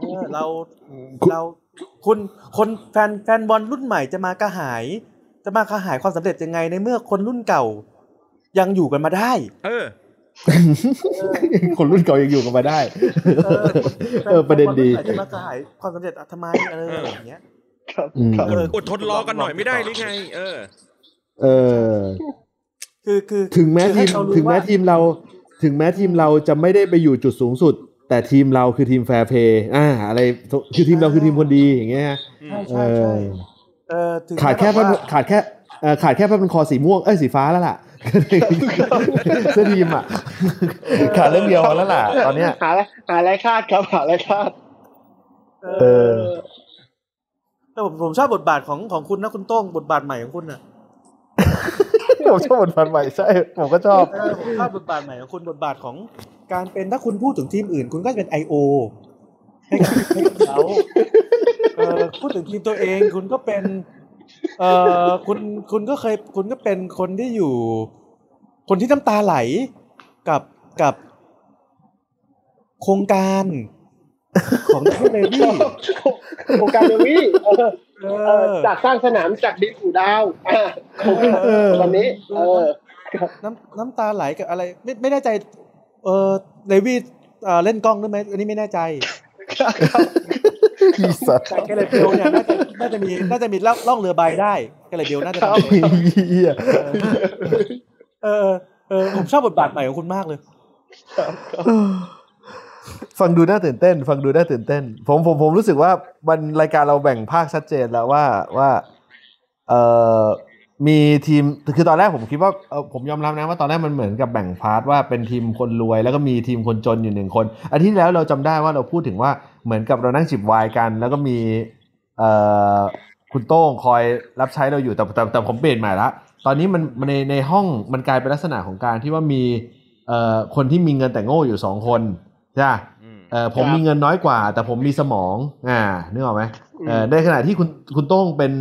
Speaker 2: เออเราเราคุณคนแฟนแฟนบอลรุ่นใหม่จะมากระหาย จะมากระหายความสำเร็จยังไงในเมื่อคนรุ่นเก่า ยังอยู่กันมาได้
Speaker 4: เออ
Speaker 1: คนรุ่นเก่ายังอยู่กันมาได้
Speaker 2: เออ
Speaker 1: เออประเด็นดี
Speaker 2: แฟนบอลรุ่นใหม่จะมากระหายความสำเร็จอะทำไมเอออย่างเงี้ย
Speaker 3: ครับ
Speaker 1: อืม
Speaker 3: ครับ
Speaker 2: เออ
Speaker 4: อดทนรอกันหน่อยไม่ได้หรือไง เออ
Speaker 1: เออ
Speaker 2: คือคือ
Speaker 1: ถึงแม้
Speaker 2: คือ
Speaker 1: ที
Speaker 2: ให้
Speaker 1: ม
Speaker 2: เขารู้
Speaker 1: ถึงแม้
Speaker 2: ว่า
Speaker 1: ทีมเรา ถึงแม้ทีมเราจะไม่ได้ไปอยู่จุดสูงสุด แต่ทีมเราคือทีมแฟร์เพย์อ่าอะไรคือทีมเราคือทีมคนดีอย่างเงี้ย
Speaker 2: ใช่
Speaker 1: เอ
Speaker 2: ใช่ใช่
Speaker 1: อ
Speaker 2: เออถึง
Speaker 1: ขาดแค่
Speaker 2: ม้
Speaker 1: ผ้า
Speaker 2: บบว่า
Speaker 1: ขาดแค่เอ่อขาดแค่ผ้าพันคอสีม่วงเอ้ยสีฟ้าแล้วล่ะเสื้อทีมอะขาดเรื่องเดียวแล้วล่ะ ตอนเนี้ย
Speaker 3: หาอะไรหาอะไรคาดครับหาอะไรคาด
Speaker 2: เอ
Speaker 1: เอ
Speaker 2: อ
Speaker 1: อ
Speaker 2: แต่ผมผมชอบบทบาทของของคุณนะคุณโต้งบทบาทใหม่ของคุณน่ะ
Speaker 1: ผมชอบบทบาทใหม่ใช่ผมก็ชอบ
Speaker 2: เออผมชอบบทบาทใหม่ของคุณบทบาทของการเป็นถ้าคุณพูดถึงทีมอื่น คุณก็จะเป็น IO ให้กับให้กับเขาเออพูดถึงทีมตัวเองคุณก็เป็น เอ่อคุณคุณก็เคย คุณก็เป็นคนที่อยู่ คนที่น้ำตาไหลกับกับโครงการ ของแดเนียลเลวี่
Speaker 3: โครงการเดวี่เออ
Speaker 2: เอ
Speaker 3: เออ
Speaker 2: อ
Speaker 3: จากสร้างสนามจากดินสู่ดาวอะโครงการ
Speaker 2: เออ
Speaker 3: ตอนนี้ เออ
Speaker 2: น้ำน้ำตาไหลกับอะไร ไม่ไม่แน่ใจ เออเนวี่เอ่อเล่นกล้องด้วยไหมอันนี้ไม่แน่ใจ
Speaker 1: พี่สัตว์
Speaker 2: แต่แกเลเบลเนี่ยน่าจะน่าจะมีน่าจะมีล่องล่องเรือใบได้แกเลเบลน่าจะ
Speaker 3: ครับ
Speaker 2: ทำได้
Speaker 1: เหี้ย
Speaker 2: เออเออเออผมชอบบทบาทใหม่ของคุณมากเลย
Speaker 1: ฟังดูน่าตื่นเต้น ฟังดูน่าตื่นเต้น ผมผมผมรู้สึกว่ามันรายการเราแบ่งภาคชัดเจนแล้วว่าว่าเอ่อมีทีมคือตอนแรกผมคิดว่าเออผมยอมรับนะว่าตอนแรกมันเหมือนกับแบ่ง part ว่าเป็นทีมคนรวย แล้วก็มีทีมคนจนอยู่หนึ่งคนอาทิตย์ที่แล้วเราจำได้ว่าเราพูดถึงว่าเหมือนกับเรานั่งจิบไวน์กัน แล้วก็มีเอ่อคุณโต้งคอยรับใช้เราอยู่แต่แต่แต่ผมเปลี่ยนใหม่ละตอนนี้มันในในห้องมันกลายเป็นลักษณะของการที่ว่ามีเอ่อคนที่มีเงินแต่โง่อยู่สองคน ใช่ปะ
Speaker 4: อืม
Speaker 1: เออผม
Speaker 3: ครับ
Speaker 1: มีเงินน้อยกว่า แต่ผมมีสมองอ่านึกออกไหมเออในขณะที่คุณคุณโต้งเป็น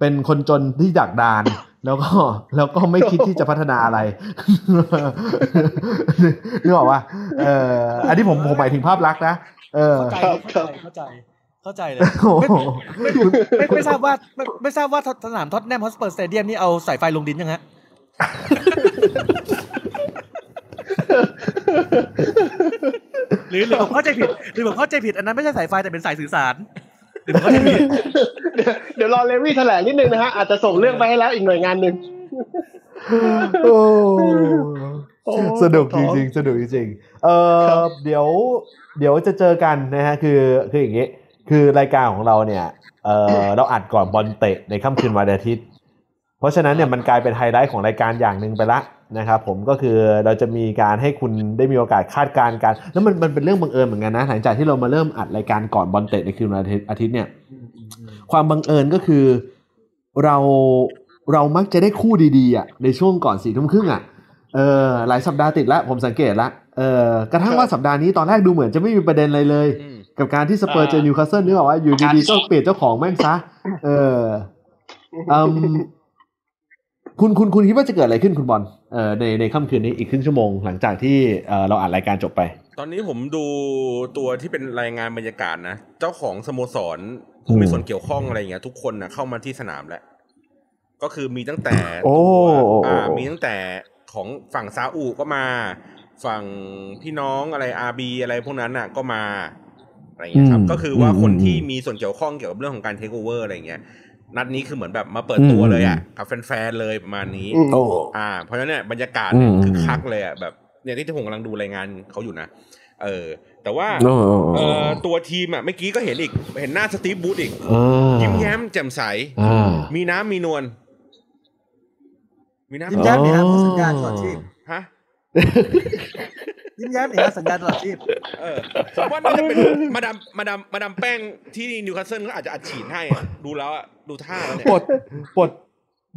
Speaker 1: เป็นคนจนที่ดักดาน แล้วก็แล้วก็ไม่คิดที่จะพัฒนาอะไรนึกออกปะเอออันนี้ผมผมหมายถึงภาพลักษณ์นะเออ
Speaker 2: เข้าใจ
Speaker 3: ครับ
Speaker 2: เข้าใจเข้าใจเข้าใจเลย
Speaker 1: โอ้โห
Speaker 2: ไม่ไม่ทราบว่าไม่ไม่ทราบว่าสนามท็อตแนมฮอสเปอร์สเตเดียมนี่เอาสายไฟลงดินยังฮะ หรือหรือผมเข้าใจผิดหรือผมเข้าใจผิดอันนั้นไม่ใช่สายไฟแต่เป็นสายสื่อสารหรือผมเข้าใจผิด
Speaker 3: เดี๋ยวเดี๋ยวรอเลวี่แถลงนิดนึงนะฮะอาจจะส่งเรื่องไปให้แล้วอีกหน่วยงานหนึ่ง
Speaker 1: โอ้
Speaker 3: โอ้
Speaker 1: สนุกจริงๆสนุกจริงๆเออเดี๋ยว เดี๋ยวจะเจอกันนะฮะคือคืออย่างงี้ คือรายการของเราเนี่ยเออเราอัดก่อนบอลเตะในค่ำคืนวันอาทิตย์ เพราะฉะนั้นเนี่ยมันกลายเป็นไฮไลท์ของรายการอย่างหนึ่งไปละ นะครับผมก็คือเราจะมีการให้คุณได้มีโอกาสคาดการณ์กันแล้วมันมันเป็นเรื่องบังเอิญเหมือนกันนะหลังจากที่เรามาเริ่มอัดรายการก่อนบอลเตะในคืนวันอาทิตย์อาทิตย์เนี่ย ความบังเอิญก็คือเราเรามักจะได้คู่ดีๆอะในช่วงก่อนสี่ทุ่มครึ่งอะเออหลายสัปดาห์ติดแล้วผมสังเกตละเออกระทั่งว่าสัปดาห์นี้ตอนแรกดูเหมือนจะไม่มีประเด็นอะไรเลย
Speaker 4: อืม
Speaker 1: กับการที่สเปอร์เจอนิวคาสเซิลนึกออกว่าอยู่ดีๆก็เปลี่ยนเจ้าของแม่งซะเอออืม คุณคุณคุณคิดว่าจะเกิดอะไรขึ้นคุณบอลเอ่อในในค่ำคืนนี้อีกครึ่งชั่วโมงหลังจากที่เอ่อเราอ่านรายการจบไป
Speaker 4: ตอนนี้ผมดูตัวที่เป็นรายงานบรรยากาศนะ เจ้าของสโมสรผู้มีส่วนเกี่ยวข้องอะไรอย่างเงี้ยทุกคนนะเข้ามาที่สนามแล้วก็คือมีตั้งแต่
Speaker 1: โอ้
Speaker 4: ตัวอ่ามีตั้งแต่ของฝั่งซาอุก็มา ฝั่งพี่น้องอะไรอาบีอะไรพวกนั้นน่ะก็มาอะไรอย่างเงี้ยครับ
Speaker 1: อืม
Speaker 4: ก็คือว่า
Speaker 1: อืม
Speaker 4: คน
Speaker 1: อืม
Speaker 4: ที่มีส่วนเกี่ยวข้องเกี่ยวกับเรื่องของการเทคโอเวอร์อะไรอย่างเงี้ย นัดนี้คือเหมือนแบบมาเปิดตัว
Speaker 1: อืม
Speaker 4: เลยอะกับแฟนๆเลยประมาณนี้
Speaker 3: อืม
Speaker 1: โอ้
Speaker 4: อ่า เพราะฉะนั้นเนี่ยบรรยากาศเนี่ย
Speaker 1: อืม
Speaker 4: คือคักเลยอะแบบเนี่ยที่ผมกำลังดูรายงานเขาอยู่นะเออ แต่ว่า
Speaker 1: โอ้โห
Speaker 4: เออตัวทีมอะเมื่อกี้ก็เห็นอีก เห็นหน้าสตีฟบูธอีก
Speaker 1: อ่า
Speaker 4: ยิ้มแย้มแจ่มใส
Speaker 1: อ่า
Speaker 4: มีน้ำมีนวลมีน้ำ
Speaker 2: ยิ้มแย้มเนี่ยครับสัญญาณตลอดชีพ
Speaker 4: ฮะ
Speaker 2: ยิ้มแย้มเนี่ยครับสัญญาณตลอดชีพ
Speaker 4: เออผมว่าน่าจะเป็นมาดามมาดามมาดามแป้งที่นิวคาสเซิลก็อาจจะอัดฉีดให้อะดูแล้วอะดูท่าแล้วเนี่ย
Speaker 1: บทบท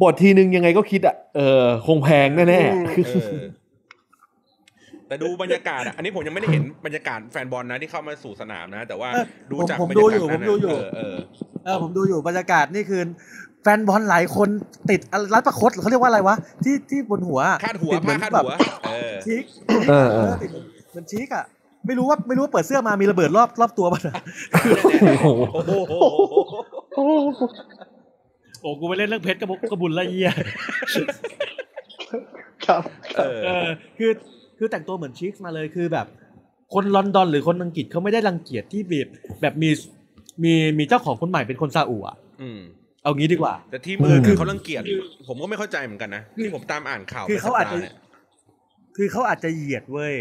Speaker 1: บททีนึงยังไงก็คิดอะเออคงแพงแน่
Speaker 3: อืม
Speaker 4: เออแต่ดูบรรยากาศอะอันนี้ผมยังไม่ได้เห็นบรรยากาศแฟนบอลนะที่เข้ามาสู่สนามนะ แต่ว่า
Speaker 2: เออ
Speaker 4: ดูจาก
Speaker 2: ผมดู
Speaker 4: บรรยากาศ
Speaker 2: อยู่
Speaker 4: นั้น
Speaker 2: ผมดูอยู่
Speaker 4: เออเออ
Speaker 2: เออผมดูอยู่บรรยากาศนี่คือแฟนบอลหลายคนติดรัดประคตเขาเรียกว่าอะไรวะที่ที่บนหัว
Speaker 4: คาดหัว
Speaker 2: ติดเหมื
Speaker 4: ผ้า
Speaker 2: อน
Speaker 4: คาด
Speaker 2: แบบ
Speaker 4: หัวเออ
Speaker 2: ชิค
Speaker 1: ๆเออเออ
Speaker 2: ติดเหมือนชิคอะไม่รู้ว่าไม่รู้ว่าเปิดเสื้อมามีระเบิดรอบรอบตัวป่ะนะ
Speaker 1: โอ้โห
Speaker 4: โอ้โห
Speaker 3: โอ้
Speaker 2: โอ้กูไปเล่นเรื่องเพชรกระบุกกระบุนละเอีย
Speaker 3: ครับ
Speaker 4: เออ
Speaker 2: เออคือคือแต่งตัวเหมือนชิคมาเลยคือแบบ คนลอนดอนหรือคนอังกฤษเขาไม่ได้รังเกียจที่แบบแบบมีมีมีเจ้าของคนใหม่เป็นคนซาอุอะ
Speaker 4: อืม
Speaker 2: เอางี้ดีกว่า
Speaker 4: แต่ทีมอื่น
Speaker 1: อืม
Speaker 4: เขารังเกียจผมก็ไม่เข้าใจเหมือนกันนะที่ผมตามอ่านข่าว
Speaker 2: คือเขาอาจจะ
Speaker 4: ไปสัปดห์นี่ย
Speaker 2: คือเขาอาจจะเหยียดเว้ย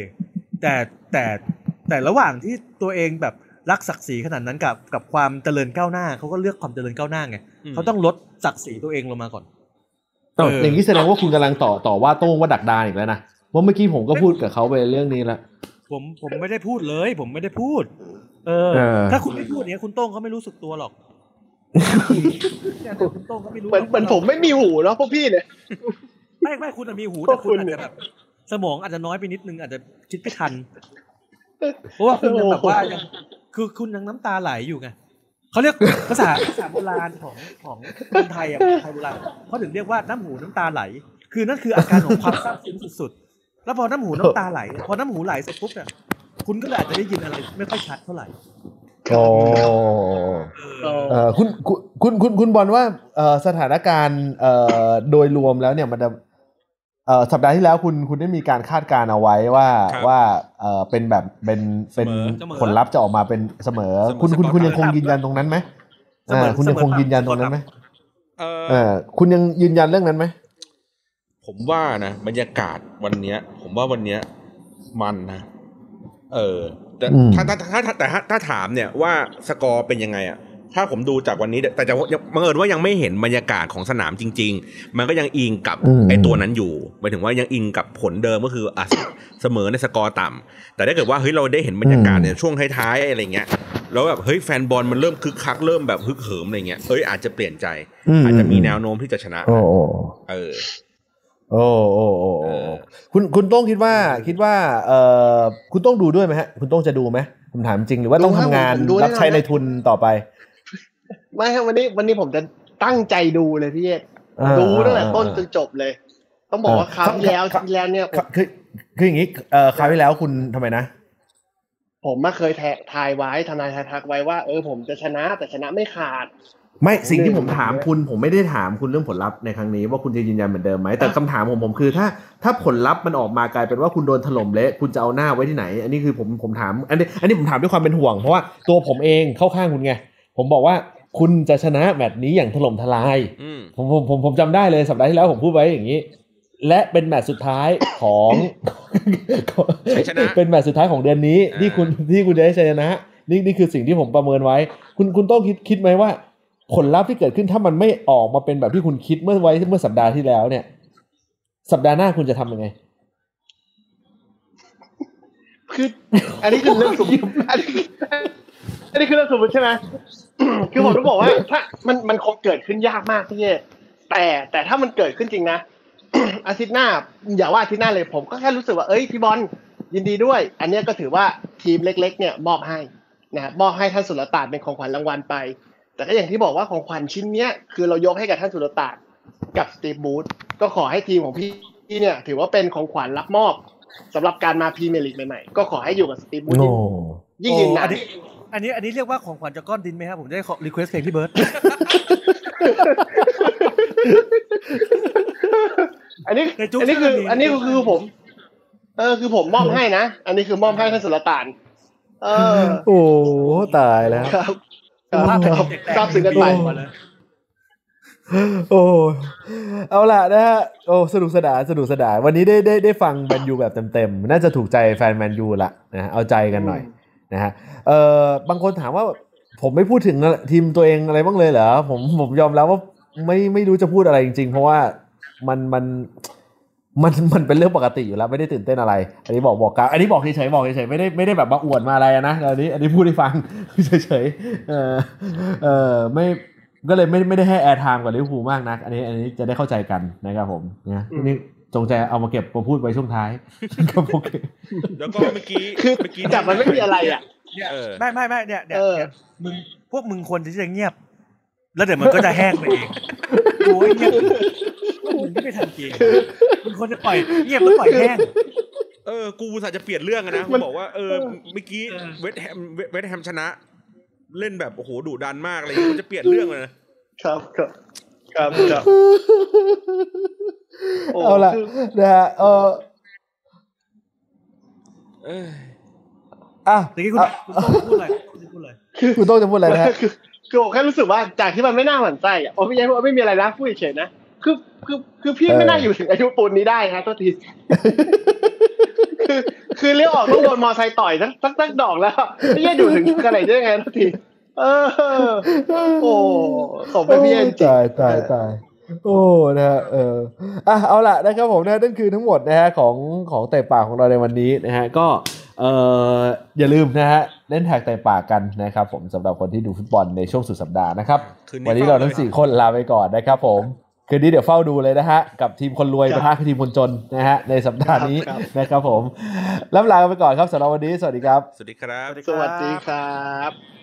Speaker 2: แต่แต่แต่ระหว่างที่ตัวเองแบบรักศักดิ์ศรีขนาดนั้นกับกับความเจริญก้าวหน้าเขาก็เลือกความเจริญก้าวหน้าไงเขาต้องลดศักดิ์ศรีตัวเองลงมาก่อน
Speaker 1: เอ้า
Speaker 2: เออ
Speaker 1: อ
Speaker 2: อ
Speaker 1: ย่างนี้แสดงว่าคุณกำลังต่อต่อว่าโต้งว่าดักดานอีกแล้วนะว่าเมื่อกี้ผมก็พูดกับเขาไปเรื่องนี้แล้ว
Speaker 2: ผมผมไม่ได้พูดเลย ผมไม่ได้พูดเออ
Speaker 1: เออ
Speaker 2: ถ้าคุณไม่พูดเนี้ยคุณโต้งเขาไม่รู้สึกตัวหรอกเนี่ย คุณโต้งเขาไม่รู้
Speaker 3: เหมือนเหมือนผมไม่มีหูเนาะพวกพี่เนี่ย
Speaker 2: ไม่ไม่คุณอะมีหู
Speaker 3: พ
Speaker 2: แต่
Speaker 3: วก
Speaker 2: คุ
Speaker 3: คุ
Speaker 2: ณ
Speaker 3: ณ
Speaker 2: อาจ
Speaker 3: เนี่ย
Speaker 2: จะแบบสมองอาจจะน้อยไปนิดนึงอาจจะคิดไม่ทันเพราะว่าคุณยังแบบว่ายังคือคุณยังน้ำตาไหลอยู่ไงเขาเรียกภาษาภาษาโบราณของของคนไทยอะคนไทยโบราณเขาถึงเรียกว่าน้ำหูน้ำตาไหล คือนั่นคืออาการของความซาบซึ้งสุดๆแล้วพอน้ำหูน้ำตาไหล พอน้ำหูไหลเสร็จปุ๊บเนี่ยคุณก็เลยอาจจะได้ยินอะไร ไม่ค่อยชัดเท่าไหร่
Speaker 1: โอ้
Speaker 2: เออ
Speaker 1: เอ่อคุณคุณคุณคุณคุณบอลว่าเอ่อสถานการณ์เอ่อโดยรวมแล้วเนี่ยมันจะเอ่อสัปดาห์ที่แล้วคุณคุณได้มีการคาดการณ์เอาไว้ว่า
Speaker 4: ครับ
Speaker 1: ว่าเอ่อเป็นแบบเป็นเป็น
Speaker 4: เสมอ
Speaker 1: ผลลัพธ์จะออกมาเป็นเสมอ
Speaker 4: เสมอ
Speaker 1: คุณคุณ
Speaker 4: สกอร์
Speaker 1: คุณยัง
Speaker 4: ไทย
Speaker 1: คงยืนยันตรงนั้นไหม
Speaker 2: เสมอ
Speaker 1: อ่าคุณยังคงยืนยันตรงนั้นไหม
Speaker 4: เออ
Speaker 1: เออคุณยังยืนยันเรื่องนั้นไหม
Speaker 4: ผมว่านะบรรยากาศวันเนี้ย ผมว่าวันเนี้ยมันนะเออ แต่ถ้าถ้าถ้าถ้าแต่ถ้าถ้าถามเนี่ยว่าสกอร์เป็นยังไงอะถ้าผมดูจากวันนี้ แต่จะบังเอิญว่ายังไม่เห็นบรรยากาศของสนามจริง ๆ มันก็ยังอิงกับไอ้ตัวนั้นอยู่หมายถึงว่ายังอิงกับผลเดิมก็คืออะเสมอในสกอร์ต่ำแต่ถ้าเกิดว่าเฮ้ยเราได้เห็นบรรยากาศในช่วงท้ายๆอะไรเงี้ยแล้วแบบเฮ้ยแฟนบอลมันเริ่มคึกคักเริ่มแบบฮึกเหิมอะไรเงี้ยเอ้ยอาจจะเปลี่ยนใจ อาจจะมีแนวโน้มที่จะชนะ
Speaker 1: โอ้โอ้
Speaker 4: เออ
Speaker 1: โอ้โอ้โอ้
Speaker 4: เอ
Speaker 1: โอ้
Speaker 4: อ
Speaker 1: คุณคุณต้องคิดว่าคิดว่าเอ่อคุณต้องดูด้วยไหมฮะ คุณต้องจะดูไหมผมถามจริงหรือว่าต้อง
Speaker 3: ดูครั
Speaker 1: ทำ
Speaker 3: บ
Speaker 1: งาน
Speaker 3: ผมดูแน่นอน
Speaker 1: รับใช้ในทุนต่อไป
Speaker 3: ไม่ครับวันนี้วันนี้ผมจะตั้งใจดูเลยพี่เอก
Speaker 1: อ่า
Speaker 3: ดูตั้งแต่
Speaker 1: อ่า
Speaker 3: ต้นจนจบเลย ต้องบอกว่า
Speaker 1: อ่า
Speaker 3: คราวที่แล้ว
Speaker 1: ครับ
Speaker 3: ที่แล้วเนี่ยผม
Speaker 1: คือคืออย่างนี้เอ่อคราวที่แล้วคุณทำไมนะ
Speaker 3: ผมมาเคยแททายไว้ทนายทายทักไว้ว่าเออผมจะชนะแต่ชนะไม่ขาด
Speaker 1: ไม่สิ่งที่ผม
Speaker 3: หนึ่ง
Speaker 1: ถามคุณผมไม่ได้ถามคุณเรื่องผลลัพธ์ในครั้งนี้ว่าคุณจะยืนยันเหมือนเดิมไหมแต่คำถามของผมคือถ้าถ้าผลลัพธ์มันออกมากลายเป็นว่าคุณโดนถล่มเละคุณจะเอาหน้าไว้ที่ไหน อันนี้คือผมผมถามอันนี้อันนี้ผมถามด้วยความเป็นห่วงเพราะว่าตัวผมเองเข้าข้างคุณไงผมบอกว่าคุณจะชนะแมตช์นี้อย่างถล่มทลาย
Speaker 4: อืม
Speaker 1: ผมผมผมผมจำได้เลยสัปดาห์ที่แล้วผมพูดไว้อย่างนี้ และเป็นแมตช์สุดท้ายของ
Speaker 4: ชัยชนะ
Speaker 1: เป็นแมตช์สุดท้ายของเดือนนี้
Speaker 4: อ่า
Speaker 1: ที่คุณที่คุณจะได้ชัยชนะนี่นี่คือสิ่งที่ผมประเมินไว้ คุณคุณต้องคิดคิดไหมว่า ผลลัพธ์ที่เกิดขึ้นถ้ามันไม่ออกมาเป็นแบบที่คุณคิดเมื่อไว้เมื่อสัปดาห์ที่แล้วเนี่ย สัปดาห์หน้าคุณจะทำยังไง
Speaker 3: คืออันนี้คือเรื่องสมมติอันนี้อันนี้คือเรื่องสมมติใช่ไหมคือผมต้องบอกว่า ถ้ามันมันคงเกิดขึ้นยากมากพี่เย่แต่แต่ถ้ามันเกิดขึ้นจริงนะอาทิตย์หน้า อย่าว่าอาทิตย์หน้าเลยผมก็แค่รู้สึกว่าเอ้ยพี่บอลยินดีด้วย อันนี้ก็ถือว่าทีมเล็ก ๆ เนี่ยมอบให้นะมอบให้ท่านสุลต่านเป็นของขวัญรางวัลไป แต่ก็อย่างที่บอกว่าของขวัญชิ้นเนี้ยคือเรายกให้กับท่านสุลต่านกับสตีฟบรูซก็ขอให้ทีมของพี่เนี่ย ถือว่าเป็นของขวัญรับมอบสำหรับการมาพรีเมียร์ลีกใหม่ๆก็ขอให้อยู่กับสตีฟบรูซ
Speaker 1: โอ้
Speaker 3: ยั่งยืนนาน
Speaker 2: โอันนี้อันนี้อันนี้เรียกว่าของขวัญจากก้อนดินไหมครับผมจะได้ขอ request เพลงพี่เบิร์ด
Speaker 3: อันนี้
Speaker 2: ในทุก
Speaker 3: อันนี้คือ
Speaker 2: ที่มันมี
Speaker 3: อันนี้คือผม เออคือผมมอบให้นะ อันนี้คือมอบให้ท่านสุลต่าน เออ
Speaker 1: โอ้ตายแล้ว
Speaker 3: ครับค
Speaker 2: ภาพ
Speaker 3: รับ
Speaker 2: เด็ก
Speaker 3: ทราบซึ้งกันไป
Speaker 2: มาเลย
Speaker 1: โอ้เอาล่ะนะฮะโอ้สนุกสนานสนุกสนานวันนี้ได้ได้ได้ฟังแมนยูแบบเต็มๆ น่าจะถูกใจแฟนแมนยูละนะฮะเอาใจกันหน่อยนะฮะเอ่อบางคนถามว่าผมไม่พูดถึงทีมตัวเองอะไรบ้างเลยเหรอผมผมยอมรับว่าไม่ไม่รู้จะพูดอะไรจริงๆ เพราะว่ามันมันมั นมันเป็นเรื่องปกติอยู่แล้วไม่ได้ตื่นเต้นอะไร อันนี้บอกบอกกันอันนี้บอกเฉยๆบอกเฉยๆไม่ได้ไม่ได้แบบมาอวดมาอะไรนะอันนี้อันนี้พูดให้ฟังเฉยๆเออเออไม่ก็เลยไม่ไม่ได้ให้ airtime กับลิเวอร์พูลมากนัก อันนี้อันนี้จะได้เข้าใจกันนะครับผมนะ
Speaker 3: อืม
Speaker 1: นี่จงใจเอามาเก็บมาพูดไว้ช่วงท้ายครับโอเค
Speaker 4: แล้วก็เมื่อกี้
Speaker 3: คือ
Speaker 4: เมื่อกี้
Speaker 3: จับมันไม่มีอะไรอะ
Speaker 2: เนี่ย
Speaker 4: เออ
Speaker 2: ไม่ไม่ไม่เนี่ยเนี่ย
Speaker 3: เออ
Speaker 2: เนี่ยมึงพวกมึงควรที่จะเงียบ แล้วเดี๋ยวมันก็จะแห้งไปเองโอ้ย เงียบมึงไม่ทันจริงมึงควรจะปล่อยเงียบแล้วปล่อยแห้ง
Speaker 4: เออ กูอุตส่าห์จะเปลี่ยนเรื่องอะนะ
Speaker 3: มัน
Speaker 4: บอกว่าเออเมื่อกี้
Speaker 2: เออ
Speaker 4: เวสต์แฮมเวเวสต์แฮมชนะ เล่นแบบโอ้โหดุดันมากอะไรอย่างเงี้ยมันจะเปลี่ยนเรื่องเลยนะ
Speaker 3: ครับครับครับครับโอ้
Speaker 1: เอาละ
Speaker 3: คือ
Speaker 1: นะฮะเออ
Speaker 4: เออ
Speaker 1: อะ
Speaker 2: เมื่อกี้คุณ
Speaker 1: อะ
Speaker 2: คุณต้องพูดอะไรคุณพูดอะไร
Speaker 1: คุณโต้องจะพูดอะไรนะฮะ
Speaker 3: คือคือผมแค่รู้สึกว่าจากที่มันไม่น่าหวั่นใจอะโอ้ไม่ใช่ว่าไม่มีอะไรนะพูดเฉยๆนะ คือคือคือพี่ไม่น่าอยู่ถึงอายุปูนนี้ได้นะตัวทีคือคือเลี้ยวออกต้องโดนมอไซค์ต่อยสักสักสักดอกแล้วไม่ใช่อยู่ถึงขนาดนี้ได้ไงตัวทีเออโอ้สมเป็นพี่เอ็นจริง
Speaker 1: ตายตายตายโอ้นะฮะเอออะเอาล่ะนะครับผมนะนั่นคือทั้งหมดนะฮะของของเตะปากของเราในวันนี้นะฮะก็เอออย่าลืมนะฮะเล่นแท็กเตะปากกันนะครับผมสำหรับคนที่ดูฟุตบอลในช่วงสุดสัปดาห์นะครับ
Speaker 4: คืนนี้
Speaker 1: วันนี้เราทั้ง
Speaker 4: เฝ้าเลย
Speaker 1: สี่คนลาไปก่อนนะครับผม คืนนี้เดี๋ยวเฝ้าดูเลยนะฮะ กับทีมคนรวย
Speaker 3: ครับ
Speaker 1: ปะทะกับทีมคนจนนะฮะในสัปดาห์นี้
Speaker 3: ครับ
Speaker 1: นะครับผมล่ำลากันไปก่อนครับสำหรับวันนี้ สวัสดีครับ
Speaker 4: สวัสดีครับ
Speaker 3: สวัสดีครับ